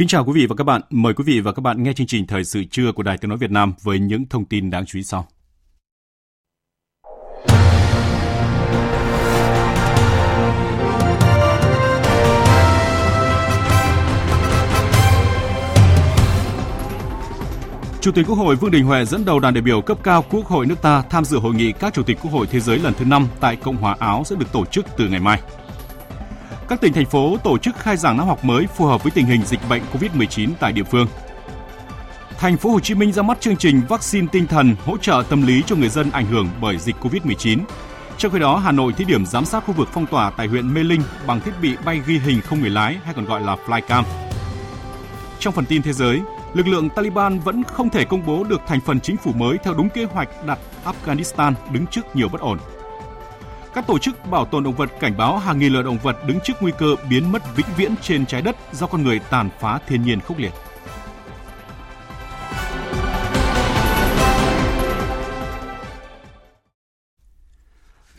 Kính chào quý vị và các bạn. Mời quý vị và các bạn nghe chương trình Thời sự trưa của Đài Tiếng Nói Việt Nam với những thông tin đáng chú ý sau. Chủ tịch Quốc hội Vương Đình Huệ dẫn đầu đoàn đại biểu cấp cao Quốc hội nước ta tham dự hội nghị các chủ tịch Quốc hội thế giới lần thứ 5 tại Cộng hòa Áo sẽ được tổ chức từ ngày mai. Các tỉnh thành phố tổ chức khai giảng năm học mới phù hợp với tình hình dịch bệnh COVID-19 tại địa phương. Thành phố Hồ Chí Minh ra mắt chương trình vaccine tinh thần hỗ trợ tâm lý cho người dân ảnh hưởng bởi dịch COVID-19. Trong khi đó, Hà Nội thí điểm giám sát khu vực phong tỏa tại huyện Mê Linh bằng thiết bị bay ghi hình không người lái hay còn gọi là flycam. Trong phần tin thế giới, lực lượng Taliban vẫn không thể công bố được thành phần chính phủ mới theo đúng kế hoạch đặt Afghanistan đứng trước nhiều bất ổn. Các tổ chức bảo tồn động vật cảnh báo hàng nghìn loài động vật đứng trước nguy cơ biến mất vĩnh viễn trên trái đất do con người tàn phá thiên nhiên khốc liệt.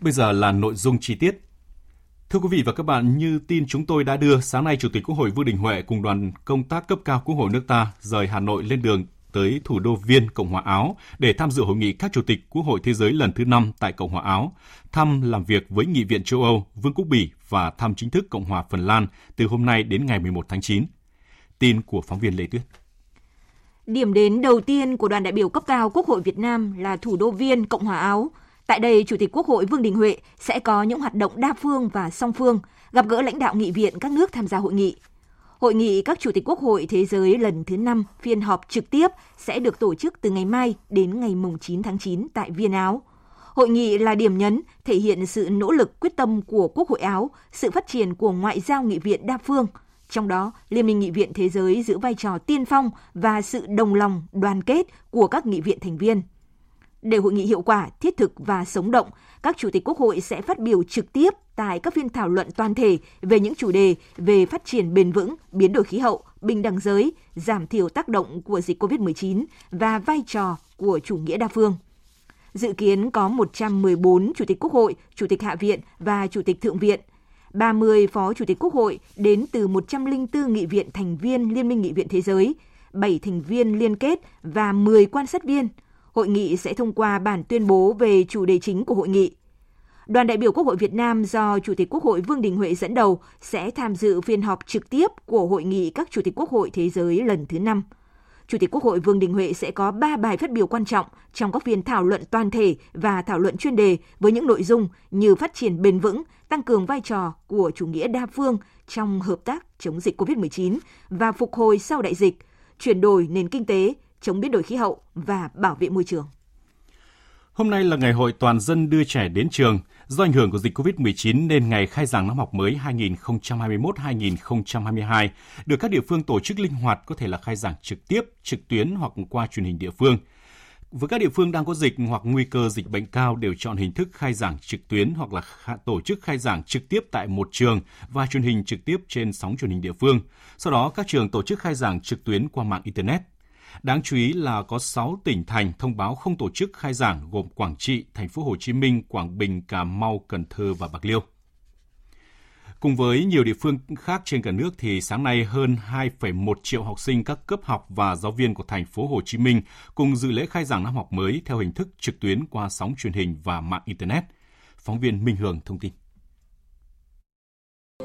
Bây giờ là nội dung chi tiết. Thưa quý vị và các bạn, như tin chúng tôi đã đưa, sáng nay Chủ tịch Quốc hội Vương Đình Huệ cùng đoàn công tác cấp cao Quốc hội nước ta rời Hà Nội lên đường tới thủ đô Viên, Cộng hòa Áo để tham dự hội nghị các chủ tịch Quốc hội Thế giới lần thứ 5 tại Cộng hòa Áo, thăm làm việc với Nghị viện châu Âu, Vương quốc Bỉ và thăm chính thức Cộng hòa Phần Lan từ hôm nay đến ngày 11 tháng 9. Tin của phóng viên Lê Tuyết. Điểm đến đầu tiên của đoàn đại biểu cấp cao Quốc hội Việt Nam là thủ đô Viên, Cộng hòa Áo. Tại đây, Chủ tịch Quốc hội Vương Đình Huệ sẽ có những hoạt động đa phương và song phương, gặp gỡ lãnh đạo nghị viện các nước tham gia hội nghị. Hội nghị các chủ tịch quốc hội thế giới lần thứ 5 phiên họp trực tiếp sẽ được tổ chức từ ngày mai đến ngày 9 tháng 9 tại Viên Áo. Hội nghị là điểm nhấn thể hiện sự nỗ lực quyết tâm của Quốc hội Áo, sự phát triển của ngoại giao nghị viện đa phương. Trong đó, Liên minh Nghị viện Thế giới giữ vai trò tiên phong và sự đồng lòng, đoàn kết của các nghị viện thành viên. Để hội nghị hiệu quả, thiết thực và sống động, các chủ tịch quốc hội sẽ phát biểu trực tiếp tại các phiên thảo luận toàn thể về những chủ đề về phát triển bền vững, biến đổi khí hậu, bình đẳng giới, giảm thiểu tác động của dịch COVID-19 và vai trò của chủ nghĩa đa phương. Dự kiến có 114 chủ tịch quốc hội, chủ tịch hạ viện và chủ tịch thượng viện, 30 phó chủ tịch quốc hội đến từ 104 nghị viện thành viên Liên minh nghị viện thế giới, 7 thành viên liên kết và 10 quan sát viên – hội nghị sẽ thông qua bản tuyên bố về chủ đề chính của hội nghị. Đoàn đại biểu Quốc hội Việt Nam do Chủ tịch Quốc hội Vương Đình Huệ dẫn đầu sẽ tham dự phiên họp trực tiếp của hội nghị các Chủ tịch Quốc hội Thế giới lần thứ 5. Chủ tịch Quốc hội Vương Đình Huệ sẽ có 3 bài phát biểu quan trọng trong các phiên thảo luận toàn thể và thảo luận chuyên đề với những nội dung như phát triển bền vững, tăng cường vai trò của chủ nghĩa đa phương trong hợp tác chống dịch COVID-19 và phục hồi sau đại dịch, chuyển đổi nền kinh tế, chống biến đổi khí hậu và bảo vệ môi trường. Hôm nay là ngày hội toàn dân đưa trẻ đến trường. Do ảnh hưởng của dịch COVID-19 nên ngày khai giảng năm học mới 2021-2022 được các địa phương tổ chức linh hoạt có thể là khai giảng trực tiếp, trực tuyến hoặc qua truyền hình địa phương. Với các địa phương đang có dịch hoặc nguy cơ dịch bệnh cao đều chọn hình thức khai giảng trực tuyến hoặc là tổ chức khai giảng trực tiếp tại một trường và truyền hình trực tiếp trên sóng truyền hình địa phương. Sau đó các trường tổ chức khai giảng trực tuyến qua mạng internet. Đáng chú ý là có 6 tỉnh thành thông báo không tổ chức khai giảng gồm Quảng Trị, Thành phố Hồ Chí Minh, Quảng Bình, Cà Mau, Cần Thơ và Bạc Liêu. Cùng với nhiều địa phương khác trên cả nước thì sáng nay hơn 2,1 triệu học sinh các cấp học và giáo viên của thành phố Hồ Chí Minh cùng dự lễ khai giảng năm học mới theo hình thức trực tuyến qua sóng truyền hình và mạng internet. Phóng viên Minh Hường thông tin.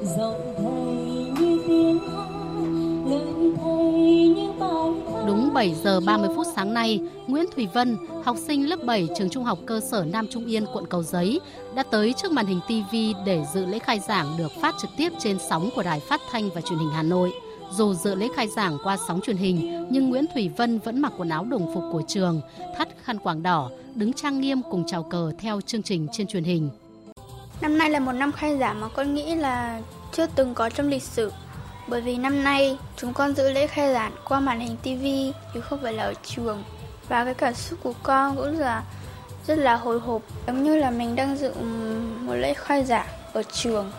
Giọng thầy như tiếng hát, lời thầy đúng 7 giờ 30 phút sáng nay, Nguyễn Thùy Vân, học sinh lớp 7 trường Trung học cơ sở Nam Trung Yên, quận Cầu Giấy, đã tới trước màn hình TV để dự lễ khai giảng được phát trực tiếp trên sóng của Đài Phát thanh và Truyền hình Hà Nội. Dù dự lễ khai giảng qua sóng truyền hình, nhưng Nguyễn Thủy Vân vẫn mặc quần áo đồng phục của trường, thắt khăn quàng đỏ, đứng trang nghiêm cùng chào cờ theo chương trình trên truyền hình. Năm nay là một năm khai giảng mà con nghĩ là chưa từng có trong lịch sử. Bởi vì năm nay chúng con dự lễ khai giảng qua màn hình TV chứ không phải là ở trường. Và cái cảm xúc của con cũng là rất là hồi hộp, giống như là mình đang dự một lễ khai giảng ở trường.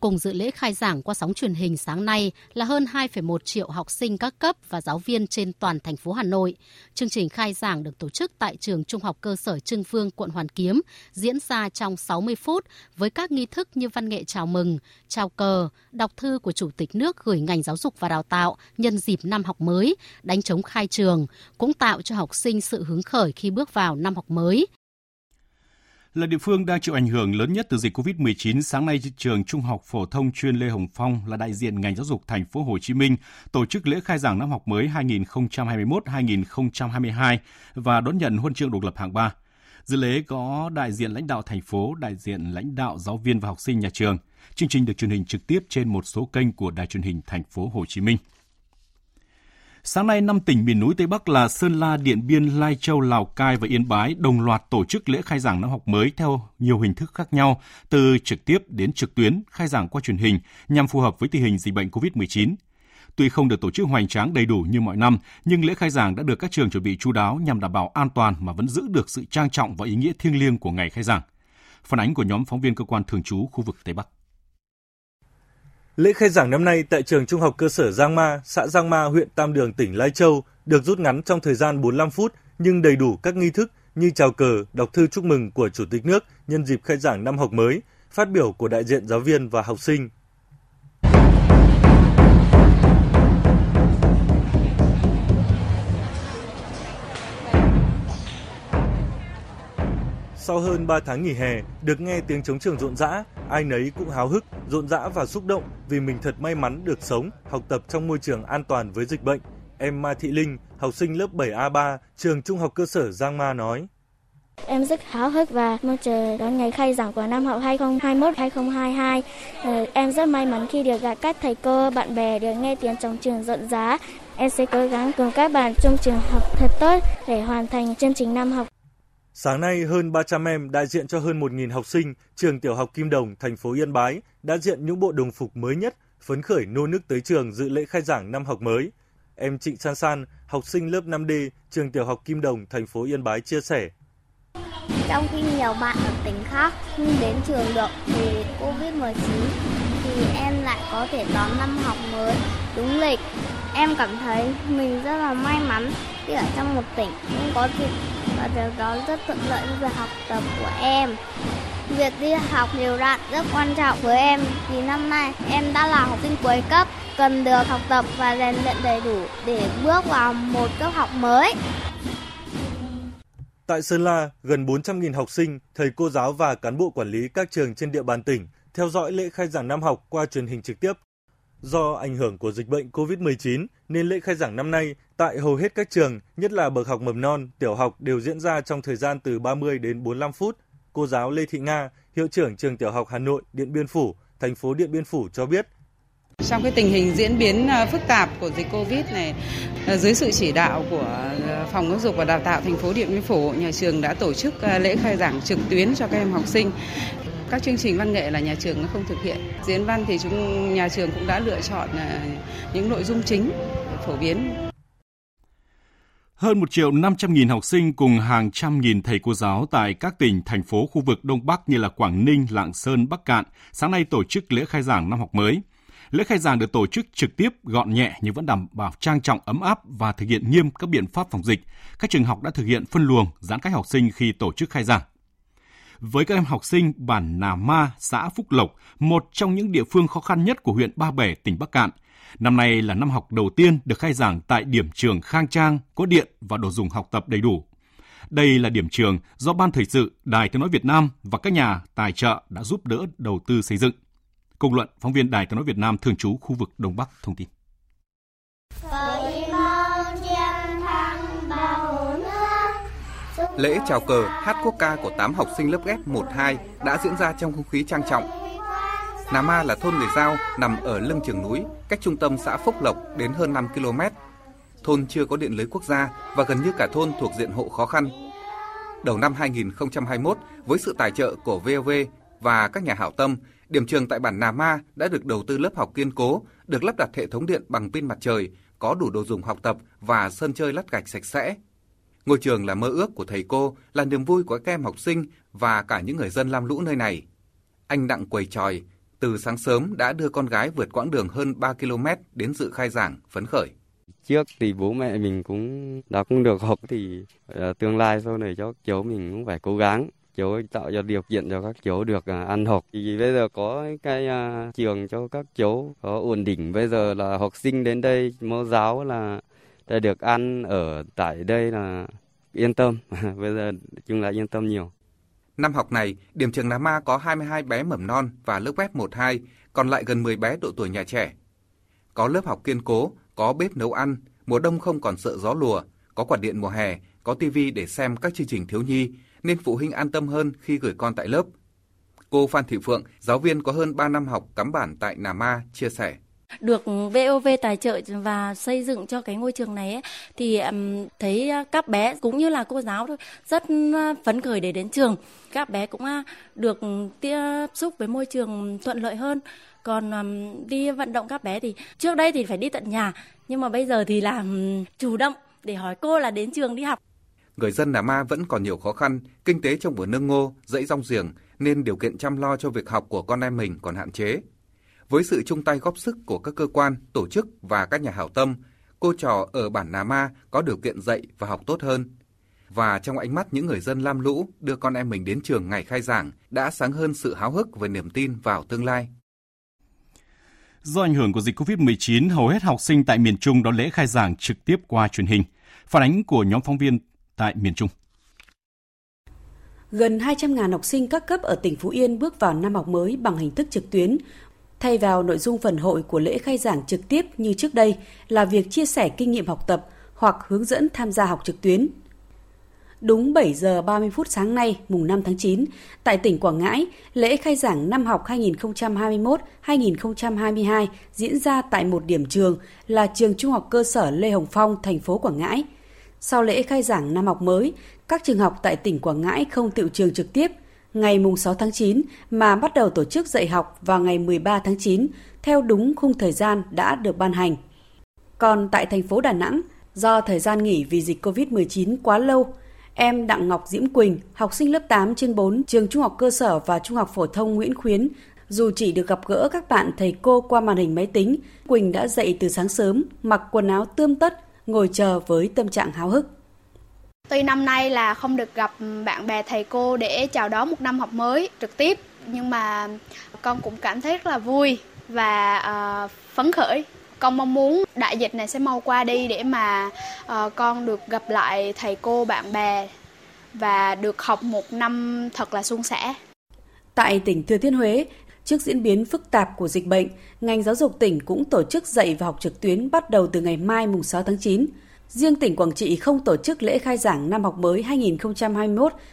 Cùng dự lễ khai giảng qua sóng truyền hình sáng nay là hơn 2,1 triệu học sinh các cấp và giáo viên trên toàn thành phố Hà Nội. Chương trình khai giảng được tổ chức tại trường Trung học cơ sở Trưng Vương, quận Hoàn Kiếm, diễn ra trong 60 phút với các nghi thức như văn nghệ chào mừng, chào cờ, đọc thư của Chủ tịch nước gửi ngành giáo dục và đào tạo nhân dịp năm học mới, đánh chống khai trường, cũng tạo cho học sinh sự hứng khởi khi bước vào năm học mới là địa phương đang chịu ảnh hưởng lớn nhất từ dịch COVID-19, sáng nay trường Trung học phổ thông chuyên Lê Hồng Phong là đại diện ngành giáo dục thành phố Hồ Chí Minh tổ chức lễ khai giảng năm học mới 2021-2022 và đón nhận huân chương độc lập hạng 3. Dự lễ có đại diện lãnh đạo thành phố, đại diện lãnh đạo giáo viên và học sinh nhà trường. Chương trình được truyền hình trực tiếp trên một số kênh của Đài truyền hình thành phố Hồ Chí Minh. Sáng nay, năm tỉnh miền núi Tây Bắc là Sơn La, Điện Biên, Lai Châu, Lào Cai và Yên Bái đồng loạt tổ chức lễ khai giảng năm học mới theo nhiều hình thức khác nhau, từ trực tiếp đến trực tuyến, khai giảng qua truyền hình nhằm phù hợp với tình hình dịch bệnh COVID-19. Tuy không được tổ chức hoành tráng đầy đủ như mọi năm, nhưng lễ khai giảng đã được các trường chuẩn bị chú đáo nhằm đảm bảo an toàn mà vẫn giữ được sự trang trọng và ý nghĩa thiêng liêng của ngày khai giảng. Phản ánh của nhóm phóng viên cơ quan thường trú khu vực Tây Bắc. Lễ khai giảng năm nay tại trường Trung học cơ sở Giang Ma, xã Giang Ma, huyện Tam Đường, tỉnh Lai Châu được rút ngắn trong thời gian 45 phút nhưng đầy đủ các nghi thức như chào cờ, đọc thư chúc mừng của Chủ tịch nước nhân dịp khai giảng năm học mới, phát biểu của đại diện giáo viên và học sinh. Sau hơn 3 tháng nghỉ hè, được nghe tiếng chống trường rộn rã, ai nấy cũng háo hức, rộn rã và xúc động vì mình thật may mắn được sống, học tập trong môi trường an toàn với dịch bệnh. Em Mai Thị Linh, học sinh lớp 7A3, trường Trung học cơ sở Giang Ma nói. Em rất háo hức và mong chờ đón ngày khai giảng của năm học 2021-2022. Ờ, em rất may mắn khi được gặp các thầy cô, bạn bè được nghe tiếng trong trường rộn rã. Em sẽ cố gắng cùng các bạn trong trường học thật tốt để hoàn thành chương trình năm học. Sáng nay, hơn 300 em đại diện cho hơn 1.000 học sinh trường tiểu học Kim Đồng, thành phố Yên Bái đã diện những bộ đồng phục mới nhất, phấn khởi nô nức tới trường dự lễ khai giảng năm học mới. Em Trịnh San San, học sinh lớp 5D, trường tiểu học Kim Đồng, thành phố Yên Bái chia sẻ. Trong khi nhiều bạn ở tỉnh khác không đến trường được vì Covid-19 thì em lại có thể đón năm học mới đúng lịch. Em cảm thấy mình rất là may mắn khi ở trong một tỉnh không có dịch." Và điều đó rất thuận lợi cho việc học tập của em. Việc đi học đều đặn rất quan trọng với em vì năm nay em đã là học sinh cuối cấp, cần được học tập và rèn luyện đầy đủ để bước vào một cấp học mới. Tại Sơn La, gần 400.000 học sinh, thầy cô giáo và cán bộ quản lý các trường trên địa bàn tỉnh theo dõi lễ khai giảng năm học qua truyền hình trực tiếp. Do ảnh hưởng của dịch bệnh COVID-19 nên lễ khai giảng năm nay tại hầu hết các trường, nhất là bậc học mầm non, tiểu học đều diễn ra trong thời gian từ 30 đến 45 phút. Cô giáo Lê Thị Nga, hiệu trưởng trường tiểu học Hà Nội, Điện Biên Phủ, thành phố Điện Biên Phủ cho biết trong cái tình hình diễn biến à, phức tạp của dịch Covid này, à, dưới sự chỉ đạo của à, Phòng Giáo dục và Đào tạo thành phố Điện Biên Phủ, nhà trường đã tổ chức lễ khai giảng trực tuyến cho các em học sinh. Các chương trình văn nghệ là nhà trường không thực hiện. Diễn văn thì chúng nhà trường cũng đã lựa chọn những nội dung chính phổ biến hơn 1 triệu 500 nghìn học sinh cùng hàng trăm nghìn thầy cô giáo tại các tỉnh, thành phố khu vực Đông Bắc như là Quảng Ninh, Lạng Sơn, Bắc Cạn sáng nay tổ chức lễ khai giảng năm học mới. Lễ khai giảng được tổ chức trực tiếp, gọn nhẹ nhưng vẫn đảm bảo trang trọng, ấm áp và thực hiện nghiêm các biện pháp phòng dịch. Các trường học đã thực hiện phân luồng, giãn cách học sinh khi tổ chức khai giảng. Với các em học sinh bản Nà Ma, xã Phúc Lộc, một trong những địa phương khó khăn nhất của huyện Ba Bể, tỉnh Bắc Cạn, Năm nay là năm học đầu tiên được khai giảng tại điểm trường khang trang, có điện và đồ dùng học tập đầy đủ. Đây là điểm trường do Ban Thời sự, Đài Tiếng Nói Việt Nam và các nhà tài trợ đã giúp đỡ đầu tư xây dựng. Công luận, phóng viên Đài Tiếng Nói Việt Nam thường trú khu vực Đông Bắc thông tin. Lễ chào cờ, hát quốc ca của 8 học sinh lớp F12 đã diễn ra trong không khí trang trọng, Nà Ma là thôn người Giao nằm ở lưng chừng núi, cách trung tâm xã Phúc Lộc đến hơn 5 km. Thôn chưa có điện lưới quốc gia và gần như cả thôn thuộc diện hộ khó khăn. Đầu năm 2021, với sự tài trợ của VOV và các nhà hảo tâm, điểm trường tại bản Nà Ma đã được đầu tư lớp học kiên cố, được lắp đặt hệ thống điện bằng pin mặt trời, có đủ đồ dùng học tập và sân chơi lát gạch sạch sẽ. Ngôi trường là mơ ước của thầy cô, là niềm vui của các em học sinh và cả những người dân lam lũ nơi này. Anh Đặng Quầy Tròi từ sáng sớm đã đưa con gái vượt quãng đường hơn 3 km đến dự khai giảng phấn khởi. Trước thì bố mẹ mình cũng đã cũng được học thì ờ, tương lai sau này cho cháu mình cũng phải cố gắng. Cháu tạo cho điều kiện cho các cháu được ờ, ăn học. Thì bây giờ có cái uh, trường cho các cháu có ổn định. Bây giờ là học sinh đến đây mẫu giáo là đã được ăn ở tại đây là yên tâm. Bây giờ chung là yên tâm nhiều. Năm học này, điểm trường Nà Ma có 22 bé mầm non và lớp web 1-2, còn lại gần 10 bé độ tuổi nhà trẻ. Có lớp học kiên cố, có bếp nấu ăn, mùa đông không còn sợ gió lùa, có quạt điện mùa hè, có tivi để xem các chương trình thiếu nhi, nên phụ huynh an tâm hơn khi gửi con tại lớp. Cô Phan Thị Phượng, giáo viên có hơn 3 năm học cắm bản tại Nà Ma, chia sẻ được VOV tài trợ và xây dựng cho cái ngôi trường này ấy, thì thấy các bé cũng như là cô giáo thôi rất phấn khởi để đến trường. Các bé cũng được tiếp xúc với môi trường thuận lợi hơn. Còn đi vận động các bé thì trước đây thì phải đi tận nhà nhưng mà bây giờ thì làm chủ động để hỏi cô là đến trường đi học. Người dân Nà Ma vẫn còn nhiều khó khăn, kinh tế trong vườn nương ngô, dãy rong giềng nên điều kiện chăm lo cho việc học của con em mình còn hạn chế. Với sự chung tay góp sức của các cơ quan, tổ chức và các nhà hảo tâm, cô trò ở bản Nà Ma có điều kiện dạy và học tốt hơn. Và trong ánh mắt những người dân lam lũ đưa con em mình đến trường ngày khai giảng đã sáng hơn sự háo hức về niềm tin vào tương lai. Do ảnh hưởng của dịch COVID-19, hầu hết học sinh tại miền Trung đón lễ khai giảng trực tiếp qua truyền hình. Phản ánh của nhóm phóng viên tại miền Trung. Gần 200.000 học sinh các cấp ở tỉnh Phú Yên bước vào năm học mới bằng hình thức trực tuyến Thay vào nội dung phần hội của lễ khai giảng trực tiếp như trước đây là việc chia sẻ kinh nghiệm học tập hoặc hướng dẫn tham gia học trực tuyến. Đúng 7 giờ 30 phút sáng nay, mùng 5 tháng 9, tại tỉnh Quảng Ngãi, lễ khai giảng năm học 2021-2022 diễn ra tại một điểm trường là trường Trung học cơ sở Lê Hồng Phong, thành phố Quảng Ngãi. Sau lễ khai giảng năm học mới, các trường học tại tỉnh Quảng Ngãi không tự trường trực tiếp – ngày 6 tháng 9 mà bắt đầu tổ chức dạy học vào ngày 13 tháng 9 theo đúng khung thời gian đã được ban hành. Còn tại thành phố Đà Nẵng, do thời gian nghỉ vì dịch COVID-19 quá lâu, em Đặng Ngọc Diễm Quỳnh, học sinh lớp 8 trên 4 trường Trung học cơ sở và Trung học phổ thông Nguyễn Khuyến, dù chỉ được gặp gỡ các bạn thầy cô qua màn hình máy tính, Quỳnh đã dậy từ sáng sớm, mặc quần áo tươm tất, ngồi chờ với tâm trạng háo hức. Tuy năm nay là không được gặp bạn bè thầy cô để chào đón một năm học mới trực tiếp, nhưng mà con cũng cảm thấy rất là vui và uh, phấn khởi. Con mong muốn đại dịch này sẽ mau qua đi để mà uh, con được gặp lại thầy cô, bạn bè và được học một năm thật là suôn sẻ. Tại tỉnh Thừa Thiên Huế, trước diễn biến phức tạp của dịch bệnh, ngành giáo dục tỉnh cũng tổ chức dạy và học trực tuyến bắt đầu từ ngày mai mùng 6 tháng 9. Riêng tỉnh Quảng Trị không tổ chức lễ khai giảng năm học mới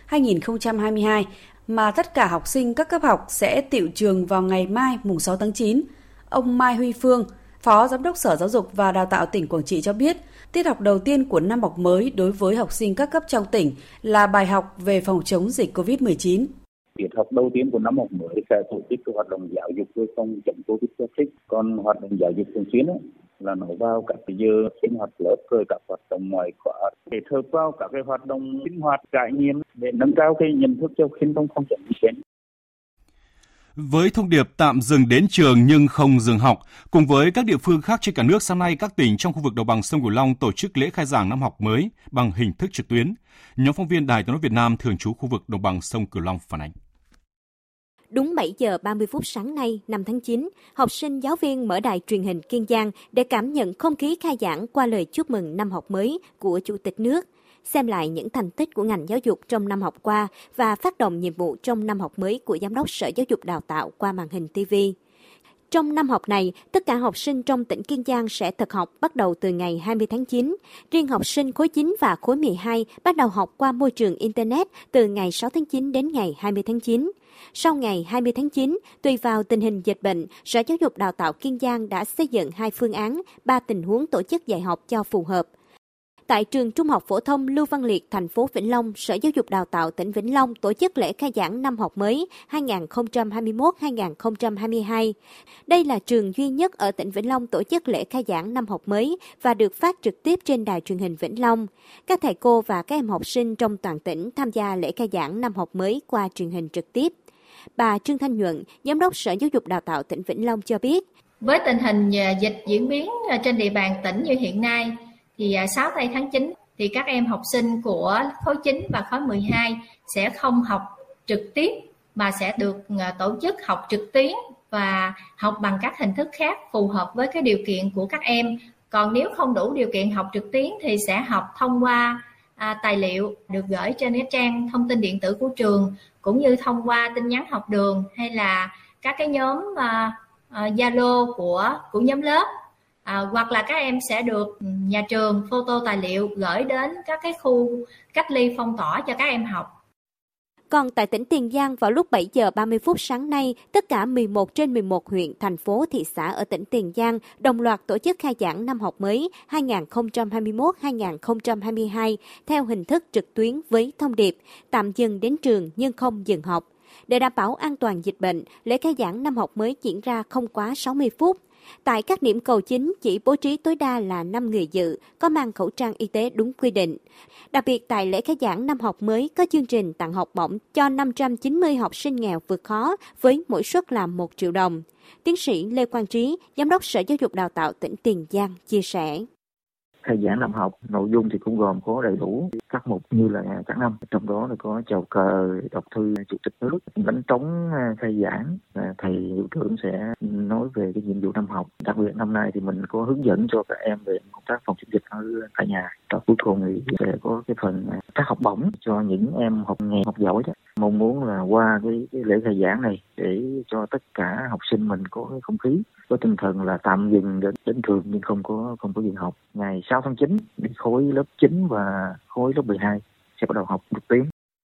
2021-2022 mà tất cả học sinh các cấp học sẽ tiệu trường vào ngày mai mùng 6 tháng 9. Ông Mai Huy Phương, Phó Giám đốc Sở Giáo dục và Đào tạo tỉnh Quảng Trị cho biết, tiết học đầu tiên của năm học mới đối với học sinh các cấp trong tỉnh là bài học về phòng chống dịch COVID-19. Tiết học đầu tiên của năm học mới sẽ tổ chức hoạt động giáo dục với phòng chống COVID-19. Còn hoạt động giáo dục thường xuyên là nó vào các cái giờ sinh hoạt lớp rồi các hoạt động ngoài khóa để hợp vào các cái hoạt động sinh hoạt trải nghiệm để nâng cao cái nhận thức cho khiến trong phòng chống dịch với thông điệp tạm dừng đến trường nhưng không dừng học, cùng với các địa phương khác trên cả nước, sáng nay các tỉnh trong khu vực đồng bằng sông Cửu Long tổ chức lễ khai giảng năm học mới bằng hình thức trực tuyến. Nhóm phóng viên Đài tiếng nói Việt Nam thường trú khu vực đồng bằng sông Cửu Long phản ánh. Đúng 7 giờ 30 phút sáng nay, 5 tháng 9, học sinh giáo viên mở đài truyền hình Kiên Giang để cảm nhận không khí khai giảng qua lời chúc mừng năm học mới của Chủ tịch nước, xem lại những thành tích của ngành giáo dục trong năm học qua và phát động nhiệm vụ trong năm học mới của Giám đốc Sở Giáo dục Đào tạo qua màn hình TV. Trong năm học này, tất cả học sinh trong tỉnh Kiên Giang sẽ thực học bắt đầu từ ngày 20 tháng 9. Riêng học sinh khối 9 và khối 12 bắt đầu học qua môi trường Internet từ ngày 6 tháng 9 đến ngày 20 tháng 9. Sau ngày 20 tháng 9, tùy vào tình hình dịch bệnh, Sở Giáo dục Đào tạo Kiên Giang đã xây dựng hai phương án, ba tình huống tổ chức dạy học cho phù hợp. Tại trường Trung học phổ thông Lưu Văn Liệt, thành phố Vĩnh Long, Sở Giáo dục Đào tạo tỉnh Vĩnh Long tổ chức lễ khai giảng năm học mới 2021-2022. Đây là trường duy nhất ở tỉnh Vĩnh Long tổ chức lễ khai giảng năm học mới và được phát trực tiếp trên đài truyền hình Vĩnh Long. Các thầy cô và các em học sinh trong toàn tỉnh tham gia lễ khai giảng năm học mới qua truyền hình trực tiếp. Bà Trương Thanh Nhuận, Giám đốc Sở Giáo dục Đào tạo tỉnh Vĩnh Long cho biết. Với tình hình à, dịch diễn biến à, trên địa bàn tỉnh như hiện nay, thì à, 6 tây tháng 9 thì các em học sinh của khối 9 và khối 12 sẽ không học trực tiếp mà sẽ được à, tổ chức học trực tuyến và học bằng các hình thức khác phù hợp với cái điều kiện của các em. Còn nếu không đủ điều kiện học trực tuyến thì sẽ học thông qua à, tài liệu được gửi trên cái trang thông tin điện tử của trường cũng như thông qua tin nhắn học đường hay là các cái nhóm Zalo à, à, của của nhóm lớp à, hoặc là các em sẽ được nhà trường photo tài liệu gửi đến các cái khu cách ly phong tỏa cho các em học. Còn tại tỉnh Tiền Giang vào lúc 7 giờ 30 phút sáng nay, tất cả 11 trên 11 huyện, thành phố, thị xã ở tỉnh Tiền Giang đồng loạt tổ chức khai giảng năm học mới 2021-2022 theo hình thức trực tuyến với thông điệp tạm dừng đến trường nhưng không dừng học. Để đảm bảo an toàn dịch bệnh, lễ khai giảng năm học mới diễn ra không quá 60 phút. Tại các điểm cầu chính chỉ bố trí tối đa là 5 người dự, có mang khẩu trang y tế đúng quy định. Đặc biệt tại lễ khai giảng năm học mới có chương trình tặng học bổng cho 590 học sinh nghèo vượt khó với mỗi suất là 1 triệu đồng. Tiến sĩ Lê Quang Trí, Giám đốc Sở Giáo dục Đào tạo tỉnh Tiền Giang chia sẻ khai giảng năm học nội dung thì cũng gồm có đầy đủ các mục như là các năm. Trong đó là có chào cờ đọc thư chủ tịch nước đánh trống à, khai giảng. À, thầy hiệu trưởng sẽ nói về cái nhiệm vụ năm học. Đặc biệt năm nay thì mình có hướng dẫn cho các em về công tác phòng chống dịch ở tại nhà. Và cuối cùng thì sẽ có cái phần à, các học bổng cho những em học nghề học giỏi đó. Mong muốn là qua cái, cái lễ khai giảng này để cho tất cả học sinh mình có cái không khí có tinh thần là tạm dừng đến, đến trường nhưng không có không có dừng học. Ngày 6 tháng 9 đến khối lớp 9 và khối lớp 12 sẽ bắt đầu học trực tuyến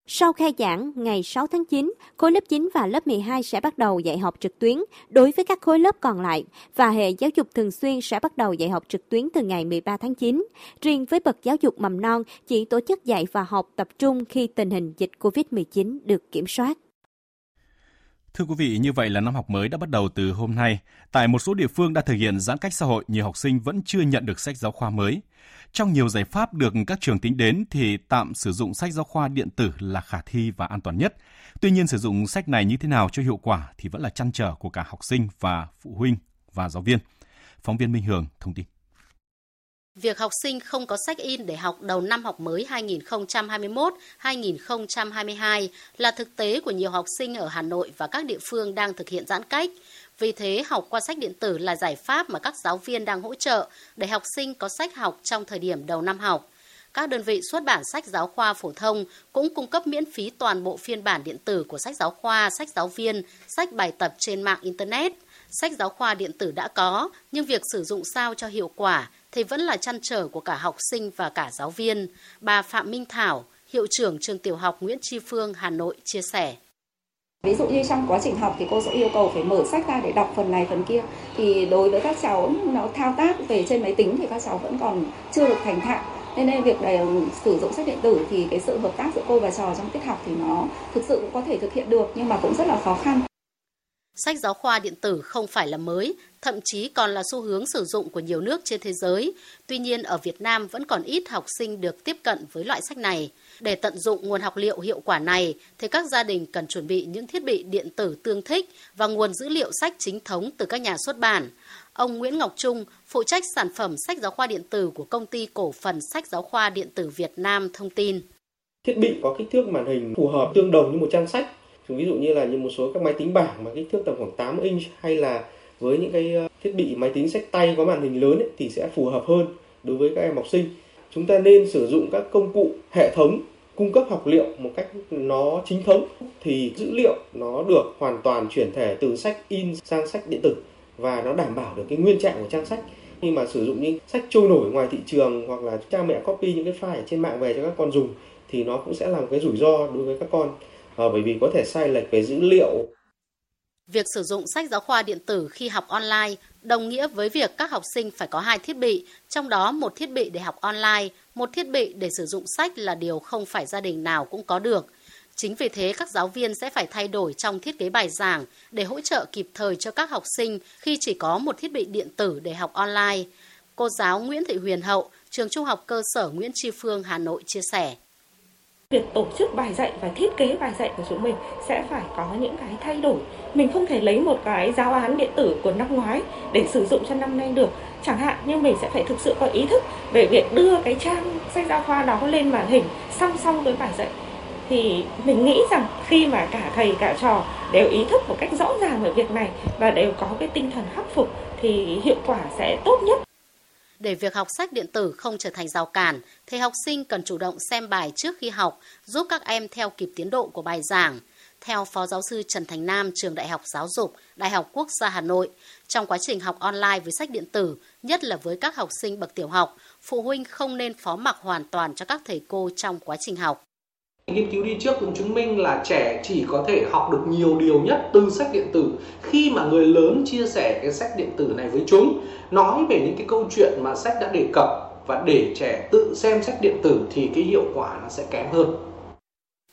sau khai giảng ngày 6 tháng 9, khối lớp 9 và lớp 12 sẽ bắt đầu dạy học trực tuyến đối với các khối lớp còn lại và hệ giáo dục thường xuyên sẽ bắt đầu dạy học trực tuyến từ ngày 13 tháng 9. Riêng với bậc giáo dục mầm non chỉ tổ chức dạy và học tập trung khi tình hình dịch COVID-19 được kiểm soát. Thưa quý vị, như vậy là năm học mới đã bắt đầu từ hôm nay. Tại một số địa phương đã thực hiện giãn cách xã hội, nhiều học sinh vẫn chưa nhận được sách giáo khoa mới. Trong nhiều giải pháp được các trường tính đến thì tạm sử dụng sách giáo khoa điện tử là khả thi và an toàn nhất. Tuy nhiên sử dụng sách này như thế nào cho hiệu quả thì vẫn là chăn trở của cả học sinh và phụ huynh và giáo viên. Phóng viên Minh Hường thông tin. Việc học sinh không có sách in để học đầu năm học mới 2021-2022 là thực tế của nhiều học sinh ở Hà Nội và các địa phương đang thực hiện giãn cách. Vì thế, học qua sách điện tử là giải pháp mà các giáo viên đang hỗ trợ để học sinh có sách học trong thời điểm đầu năm học. Các đơn vị xuất bản sách giáo khoa phổ thông cũng cung cấp miễn phí toàn bộ phiên bản điện tử của sách giáo khoa, sách giáo viên, sách bài tập trên mạng Internet. Sách giáo khoa điện tử đã có, nhưng việc sử dụng sao cho hiệu quả thì vẫn là chăn trở của cả học sinh và cả giáo viên. Bà Phạm Minh Thảo, hiệu trưởng trường tiểu học Nguyễn Tri Phương, Hà Nội chia sẻ. Ví dụ như trong quá trình học thì cô sẽ yêu cầu phải mở sách ra để đọc phần này phần kia. Thì đối với các cháu nó thao tác về trên máy tính thì các cháu vẫn còn chưa được thành thạo. Nên nên việc này ừ, sử dụng sách điện tử thì cái sự hợp tác giữa cô và trò trong tiết học thì nó thực sự cũng có thể thực hiện được nhưng mà cũng rất là khó khăn. Sách giáo khoa điện tử không phải là mới, thậm chí còn là xu hướng sử dụng của nhiều nước trên thế giới. Tuy nhiên ở Việt Nam vẫn còn ít học sinh được tiếp cận với loại sách này. Để tận dụng nguồn học liệu hiệu quả này thì các gia đình cần chuẩn bị những thiết bị điện tử tương thích và nguồn dữ liệu sách chính thống từ các nhà xuất bản. Ông Nguyễn Ngọc Trung, phụ trách sản phẩm sách giáo khoa điện tử của công ty cổ phần sách giáo khoa điện tử Việt Nam thông tin. Thiết bị có kích thước màn hình phù hợp tương đồng như một trang sách. Ví dụ như là như một số các máy tính bảng mà kích thước tầm khoảng 8 inch hay là với những cái ờ, thiết bị máy tính sách tay có màn hình lớn ấy, thì sẽ phù hợp hơn đối với các em học sinh. Chúng ta nên sử dụng các công cụ hệ thống cung cấp học liệu một cách nó chính thống thì dữ liệu nó được hoàn toàn chuyển thể từ sách in sang sách điện tử và nó đảm bảo được cái nguyên trạng của trang sách. Khi mà sử dụng những sách trôi nổi ngoài thị trường hoặc là cha mẹ copy những cái file ở trên mạng về cho các con dùng thì nó cũng sẽ là một cái rủi ro đối với các con à, bởi vì có thể sai lệch về dữ liệu Việc sử dụng sách giáo khoa điện tử khi học online đồng nghĩa với việc các học sinh phải có hai thiết bị, trong đó một thiết bị để học online, một thiết bị để sử dụng sách là điều không phải gia đình nào cũng có được. Chính vì thế các giáo viên sẽ phải thay đổi trong thiết kế bài giảng để hỗ trợ kịp thời cho các học sinh khi chỉ có một thiết bị điện tử để học online. Cô giáo Nguyễn Thị Huyền Hậu, trường Trung học cơ sở Nguyễn Tri Phương, Hà Nội chia sẻ. Việc tổ chức bài dạy và thiết kế bài dạy của chúng mình sẽ phải có những cái thay đổi. Mình không thể lấy một cái giáo án điện tử của năm ngoái để sử dụng cho năm nay được. Chẳng hạn như mình sẽ phải thực sự có ý thức về việc đưa cái trang sách giáo khoa đó lên màn hình song song với bài dạy. Thì mình nghĩ rằng khi mà cả thầy, cả trò đều ý thức một cách rõ ràng về việc này và đều có cái tinh thần khắc phục thì hiệu quả sẽ tốt nhất. Để việc học sách điện tử không trở thành rào cản, thầy học sinh cần chủ động xem bài trước khi học, giúp các em theo kịp tiến độ của bài giảng. Theo Phó Giáo sư Trần Thành Nam, Trường Đại học Giáo dục, Đại học Quốc gia Hà Nội, trong quá trình học online với sách điện tử, nhất là với các học sinh bậc tiểu học, phụ huynh không nên phó mặc hoàn toàn cho các thầy cô trong quá trình học. Nghiên cứu đi trước cũng chứng minh là trẻ chỉ có thể học được nhiều điều nhất từ sách điện tử khi mà người lớn chia sẻ cái sách điện tử này với chúng, nói về những cái câu chuyện mà sách đã đề cập và để trẻ tự xem sách điện tử thì cái hiệu quả nó sẽ kém hơn.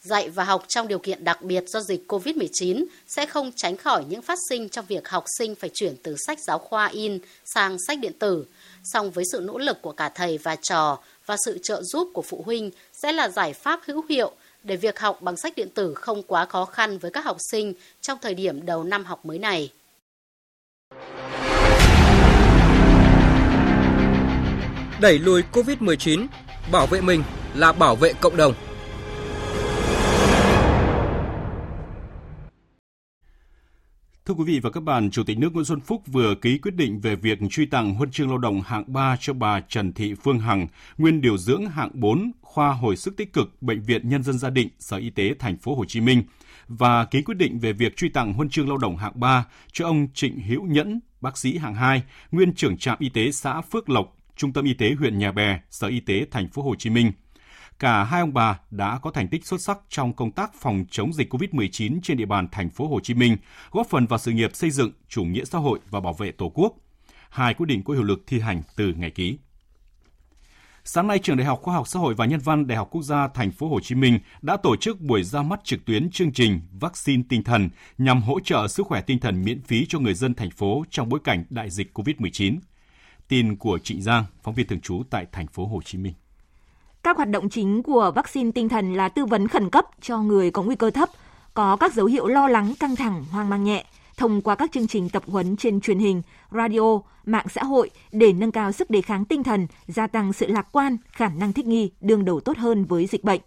Dạy và học trong điều kiện đặc biệt do dịch COVID-19 sẽ không tránh khỏi những phát sinh trong việc học sinh phải chuyển từ sách giáo khoa in sang sách điện tử. Song với sự nỗ lực của cả thầy và trò và sự trợ giúp của phụ huynh sẽ là giải pháp hữu hiệu để việc học bằng sách điện tử không quá khó khăn với các học sinh trong thời điểm đầu năm học mới này. Đẩy lùi COVID-19, bảo vệ mình là bảo vệ cộng đồng. Thưa quý vị và các bạn, Chủ tịch nước Nguyễn Xuân Phúc vừa ký quyết định về việc truy tặng huân chương lao động hạng 3 cho bà Trần Thị Phương Hằng, nguyên điều dưỡng hạng 4 khoa hồi sức tích cực Bệnh viện Nhân dân Gia Định, Sở Y tế thành phố Hồ Chí Minh và ký quyết định về việc truy tặng huân chương lao động hạng 3 cho ông Trịnh Hữu Nhẫn, bác sĩ hạng 2, nguyên trưởng trạm y tế xã Phước Lộc, Trung tâm y tế huyện Nhà Bè, Sở Y tế thành phố Hồ Chí Minh. Cả hai ông bà đã có thành tích xuất sắc trong công tác phòng chống dịch COVID-19 trên địa bàn thành phố Hồ Chí Minh, góp phần vào sự nghiệp xây dựng chủ nghĩa xã hội và bảo vệ Tổ quốc. Hai quyết định có hiệu lực thi hành từ ngày ký. Sáng nay, Trường Đại học Khoa học Xã hội và Nhân văn Đại học Quốc gia Thành phố Hồ Chí Minh đã tổ chức buổi ra mắt trực tuyến chương trình vaccine tinh thần nhằm hỗ trợ sức khỏe tinh thần miễn phí cho người dân thành phố trong bối cảnh đại dịch COVID-19. Tin của Trịnh Giang, phóng viên thường trú tại Thành phố Hồ Chí Minh. Các hoạt động chính của vaccine tinh thần là tư vấn khẩn cấp cho người có nguy cơ thấp, có các dấu hiệu lo lắng, căng thẳng, hoang mang nhẹ, thông qua các chương trình tập huấn trên truyền hình, radio, mạng xã hội để nâng cao sức đề kháng tinh thần, gia tăng sự lạc quan, khả năng thích nghi, đương đầu tốt hơn với dịch bệnh.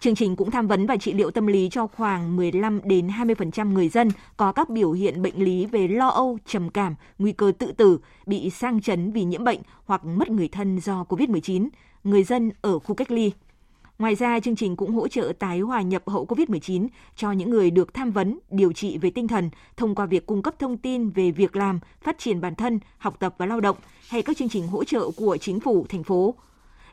Chương trình cũng tham vấn và trị liệu tâm lý cho khoảng 15 đến 20% người dân có các biểu hiện bệnh lý về lo âu, trầm cảm, nguy cơ tự tử, bị sang chấn vì nhiễm bệnh hoặc mất người thân do COVID-19, người dân ở khu cách ly. Ngoài ra, chương trình cũng hỗ trợ tái hòa nhập hậu COVID-19 cho những người được tham vấn, điều trị về tinh thần thông qua việc cung cấp thông tin về việc làm, phát triển bản thân, học tập và lao động hay các chương trình hỗ trợ của chính phủ, thành phố.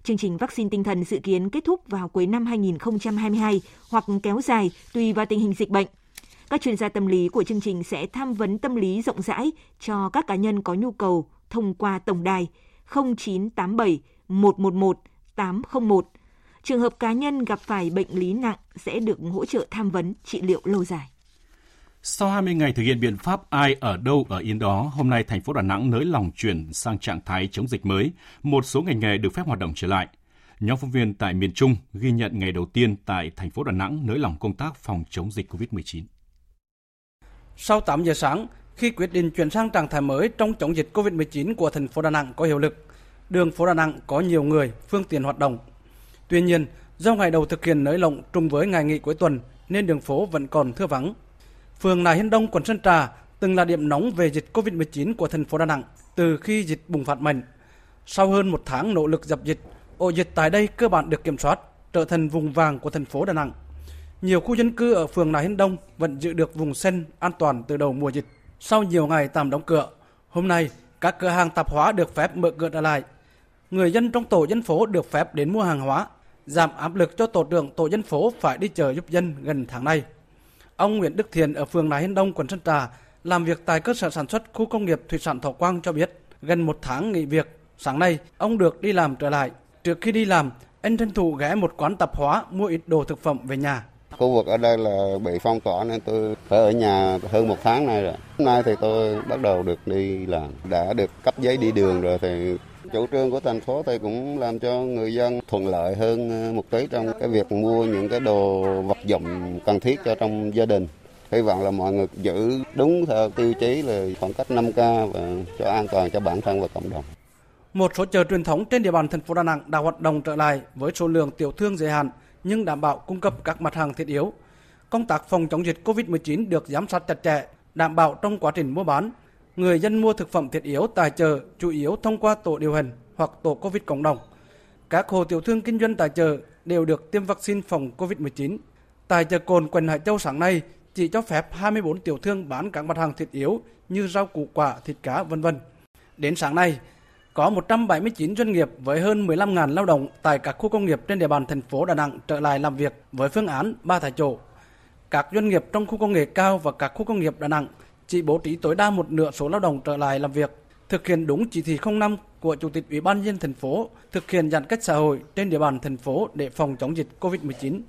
Chương trình vaccine tinh thần dự kiến kết thúc vào cuối năm 2022 hoặc kéo dài tùy vào tình hình dịch bệnh. Các chuyên gia tâm lý của chương trình sẽ tham vấn tâm lý rộng rãi cho các cá nhân có nhu cầu thông qua tổng đài 0987 111 801. Trường hợp cá nhân gặp phải bệnh lý nặng sẽ được hỗ trợ tham vấn trị liệu lâu dài. Sau 20 ngày thực hiện biện pháp ai ở đâu ở yên đó, hôm nay thành phố Đà Nẵng nới lỏng chuyển sang trạng thái chống dịch mới, một số ngành nghề được phép hoạt động trở lại. Nhóm phóng viên tại miền Trung ghi nhận ngày đầu tiên tại thành phố Đà Nẵng nới lỏng công tác phòng chống dịch COVID-19. Sau 8 giờ sáng, khi quyết định chuyển sang trạng thái mới trong chống dịch COVID-19 của thành phố Đà Nẵng có hiệu lực, đường phố Đà Nẵng có nhiều người, phương tiện hoạt động. Tuy nhiên, do ngày đầu thực hiện nới lỏng trùng với ngày nghỉ cuối tuần nên đường phố vẫn còn thưa vắng. Phường Nại Hiên Đông, quận Sơn Trà từng là điểm nóng về dịch COVID-19 của thành phố Đà Nẵng từ khi dịch bùng phát mạnh. Sau hơn một tháng nỗ lực dập dịch, ổ dịch tại đây cơ bản được kiểm soát, trở thành vùng vàng của thành phố Đà Nẵng. Nhiều khu dân cư ở phường Nại Hiên Đông vẫn giữ được vùng xanh an toàn từ đầu mùa dịch. Sau nhiều ngày tạm đóng cửa, Hôm nay, các cửa hàng tạp hóa được phép mở cửa trở lại. Người dân trong tổ dân phố được phép đến mua hàng hóa, giảm áp lực cho tổ trưởng tổ dân phố phải đi chợ giúp dân gần tháng nay. Ông Nguyễn Đức Thiền ở phường Nại Hiên Đông, quận Sơn Trà, làm việc tại cơ sở sản xuất khu công nghiệp thủy sản Thọ Quang cho biết, gần một tháng nghỉ việc, sáng nay ông được đi làm trở lại. Trước khi đi làm, anh tranh thủ ghé một quán tạp hóa mua ít đồ thực phẩm về nhà. Khu vực ở đây là bị phong tỏa nên tôi phải ở nhà hơn một tháng nay rồi. Hôm nay thì tôi bắt đầu được đi làm, đã được cấp giấy đi đường rồi thì chủ trương của thành phố thì cũng làm cho người dân thuận lợi hơn ờ, một tí trong cái việc mua những cái đồ vật dụng cần thiết cho trong gia đình. Hy vọng là mọi người giữ đúng theo tiêu chí là khoảng cách 5K và cho an toàn cho bản thân và cộng đồng. Một số chợ truyền thống trên địa bàn thành phố Đà Nẵng đã hoạt động trở lại với số lượng tiểu thương giới hạn nhưng đảm bảo cung cấp các mặt hàng thiết yếu. Công tác phòng chống dịch COVID-19 được giám sát chặt chẽ, đảm bảo trong quá trình mua bán. Người dân mua thực phẩm thiết yếu tại chợ chủ yếu thông qua tổ điều hành hoặc tổ COVID cộng đồng. Các hộ tiểu thương kinh doanh tại chợ đều được tiêm vaccine phòng COVID-19. Tại chợ Cồn quận Hải Châu sáng nay chỉ cho phép 24 tiểu thương bán các mặt hàng thiết yếu như rau củ quả, thịt cá, vân vân. Đến sáng nay, có 179 doanh nghiệp với hơn 15.000 lao động tại các khu công nghiệp trên địa bàn thành phố Đà Nẵng trở lại làm việc với phương án ba tại chỗ. Các doanh nghiệp trong khu công nghệ cao và các khu công nghiệp Đà Nẵng chỉ bố trí tối đa một nửa số lao động trở lại làm việc, thực hiện đúng chỉ thị 05 của Chủ tịch Ủy ban nhân thành phố thực hiện giãn cách xã hội trên địa bàn thành phố để phòng chống dịch COVID-19.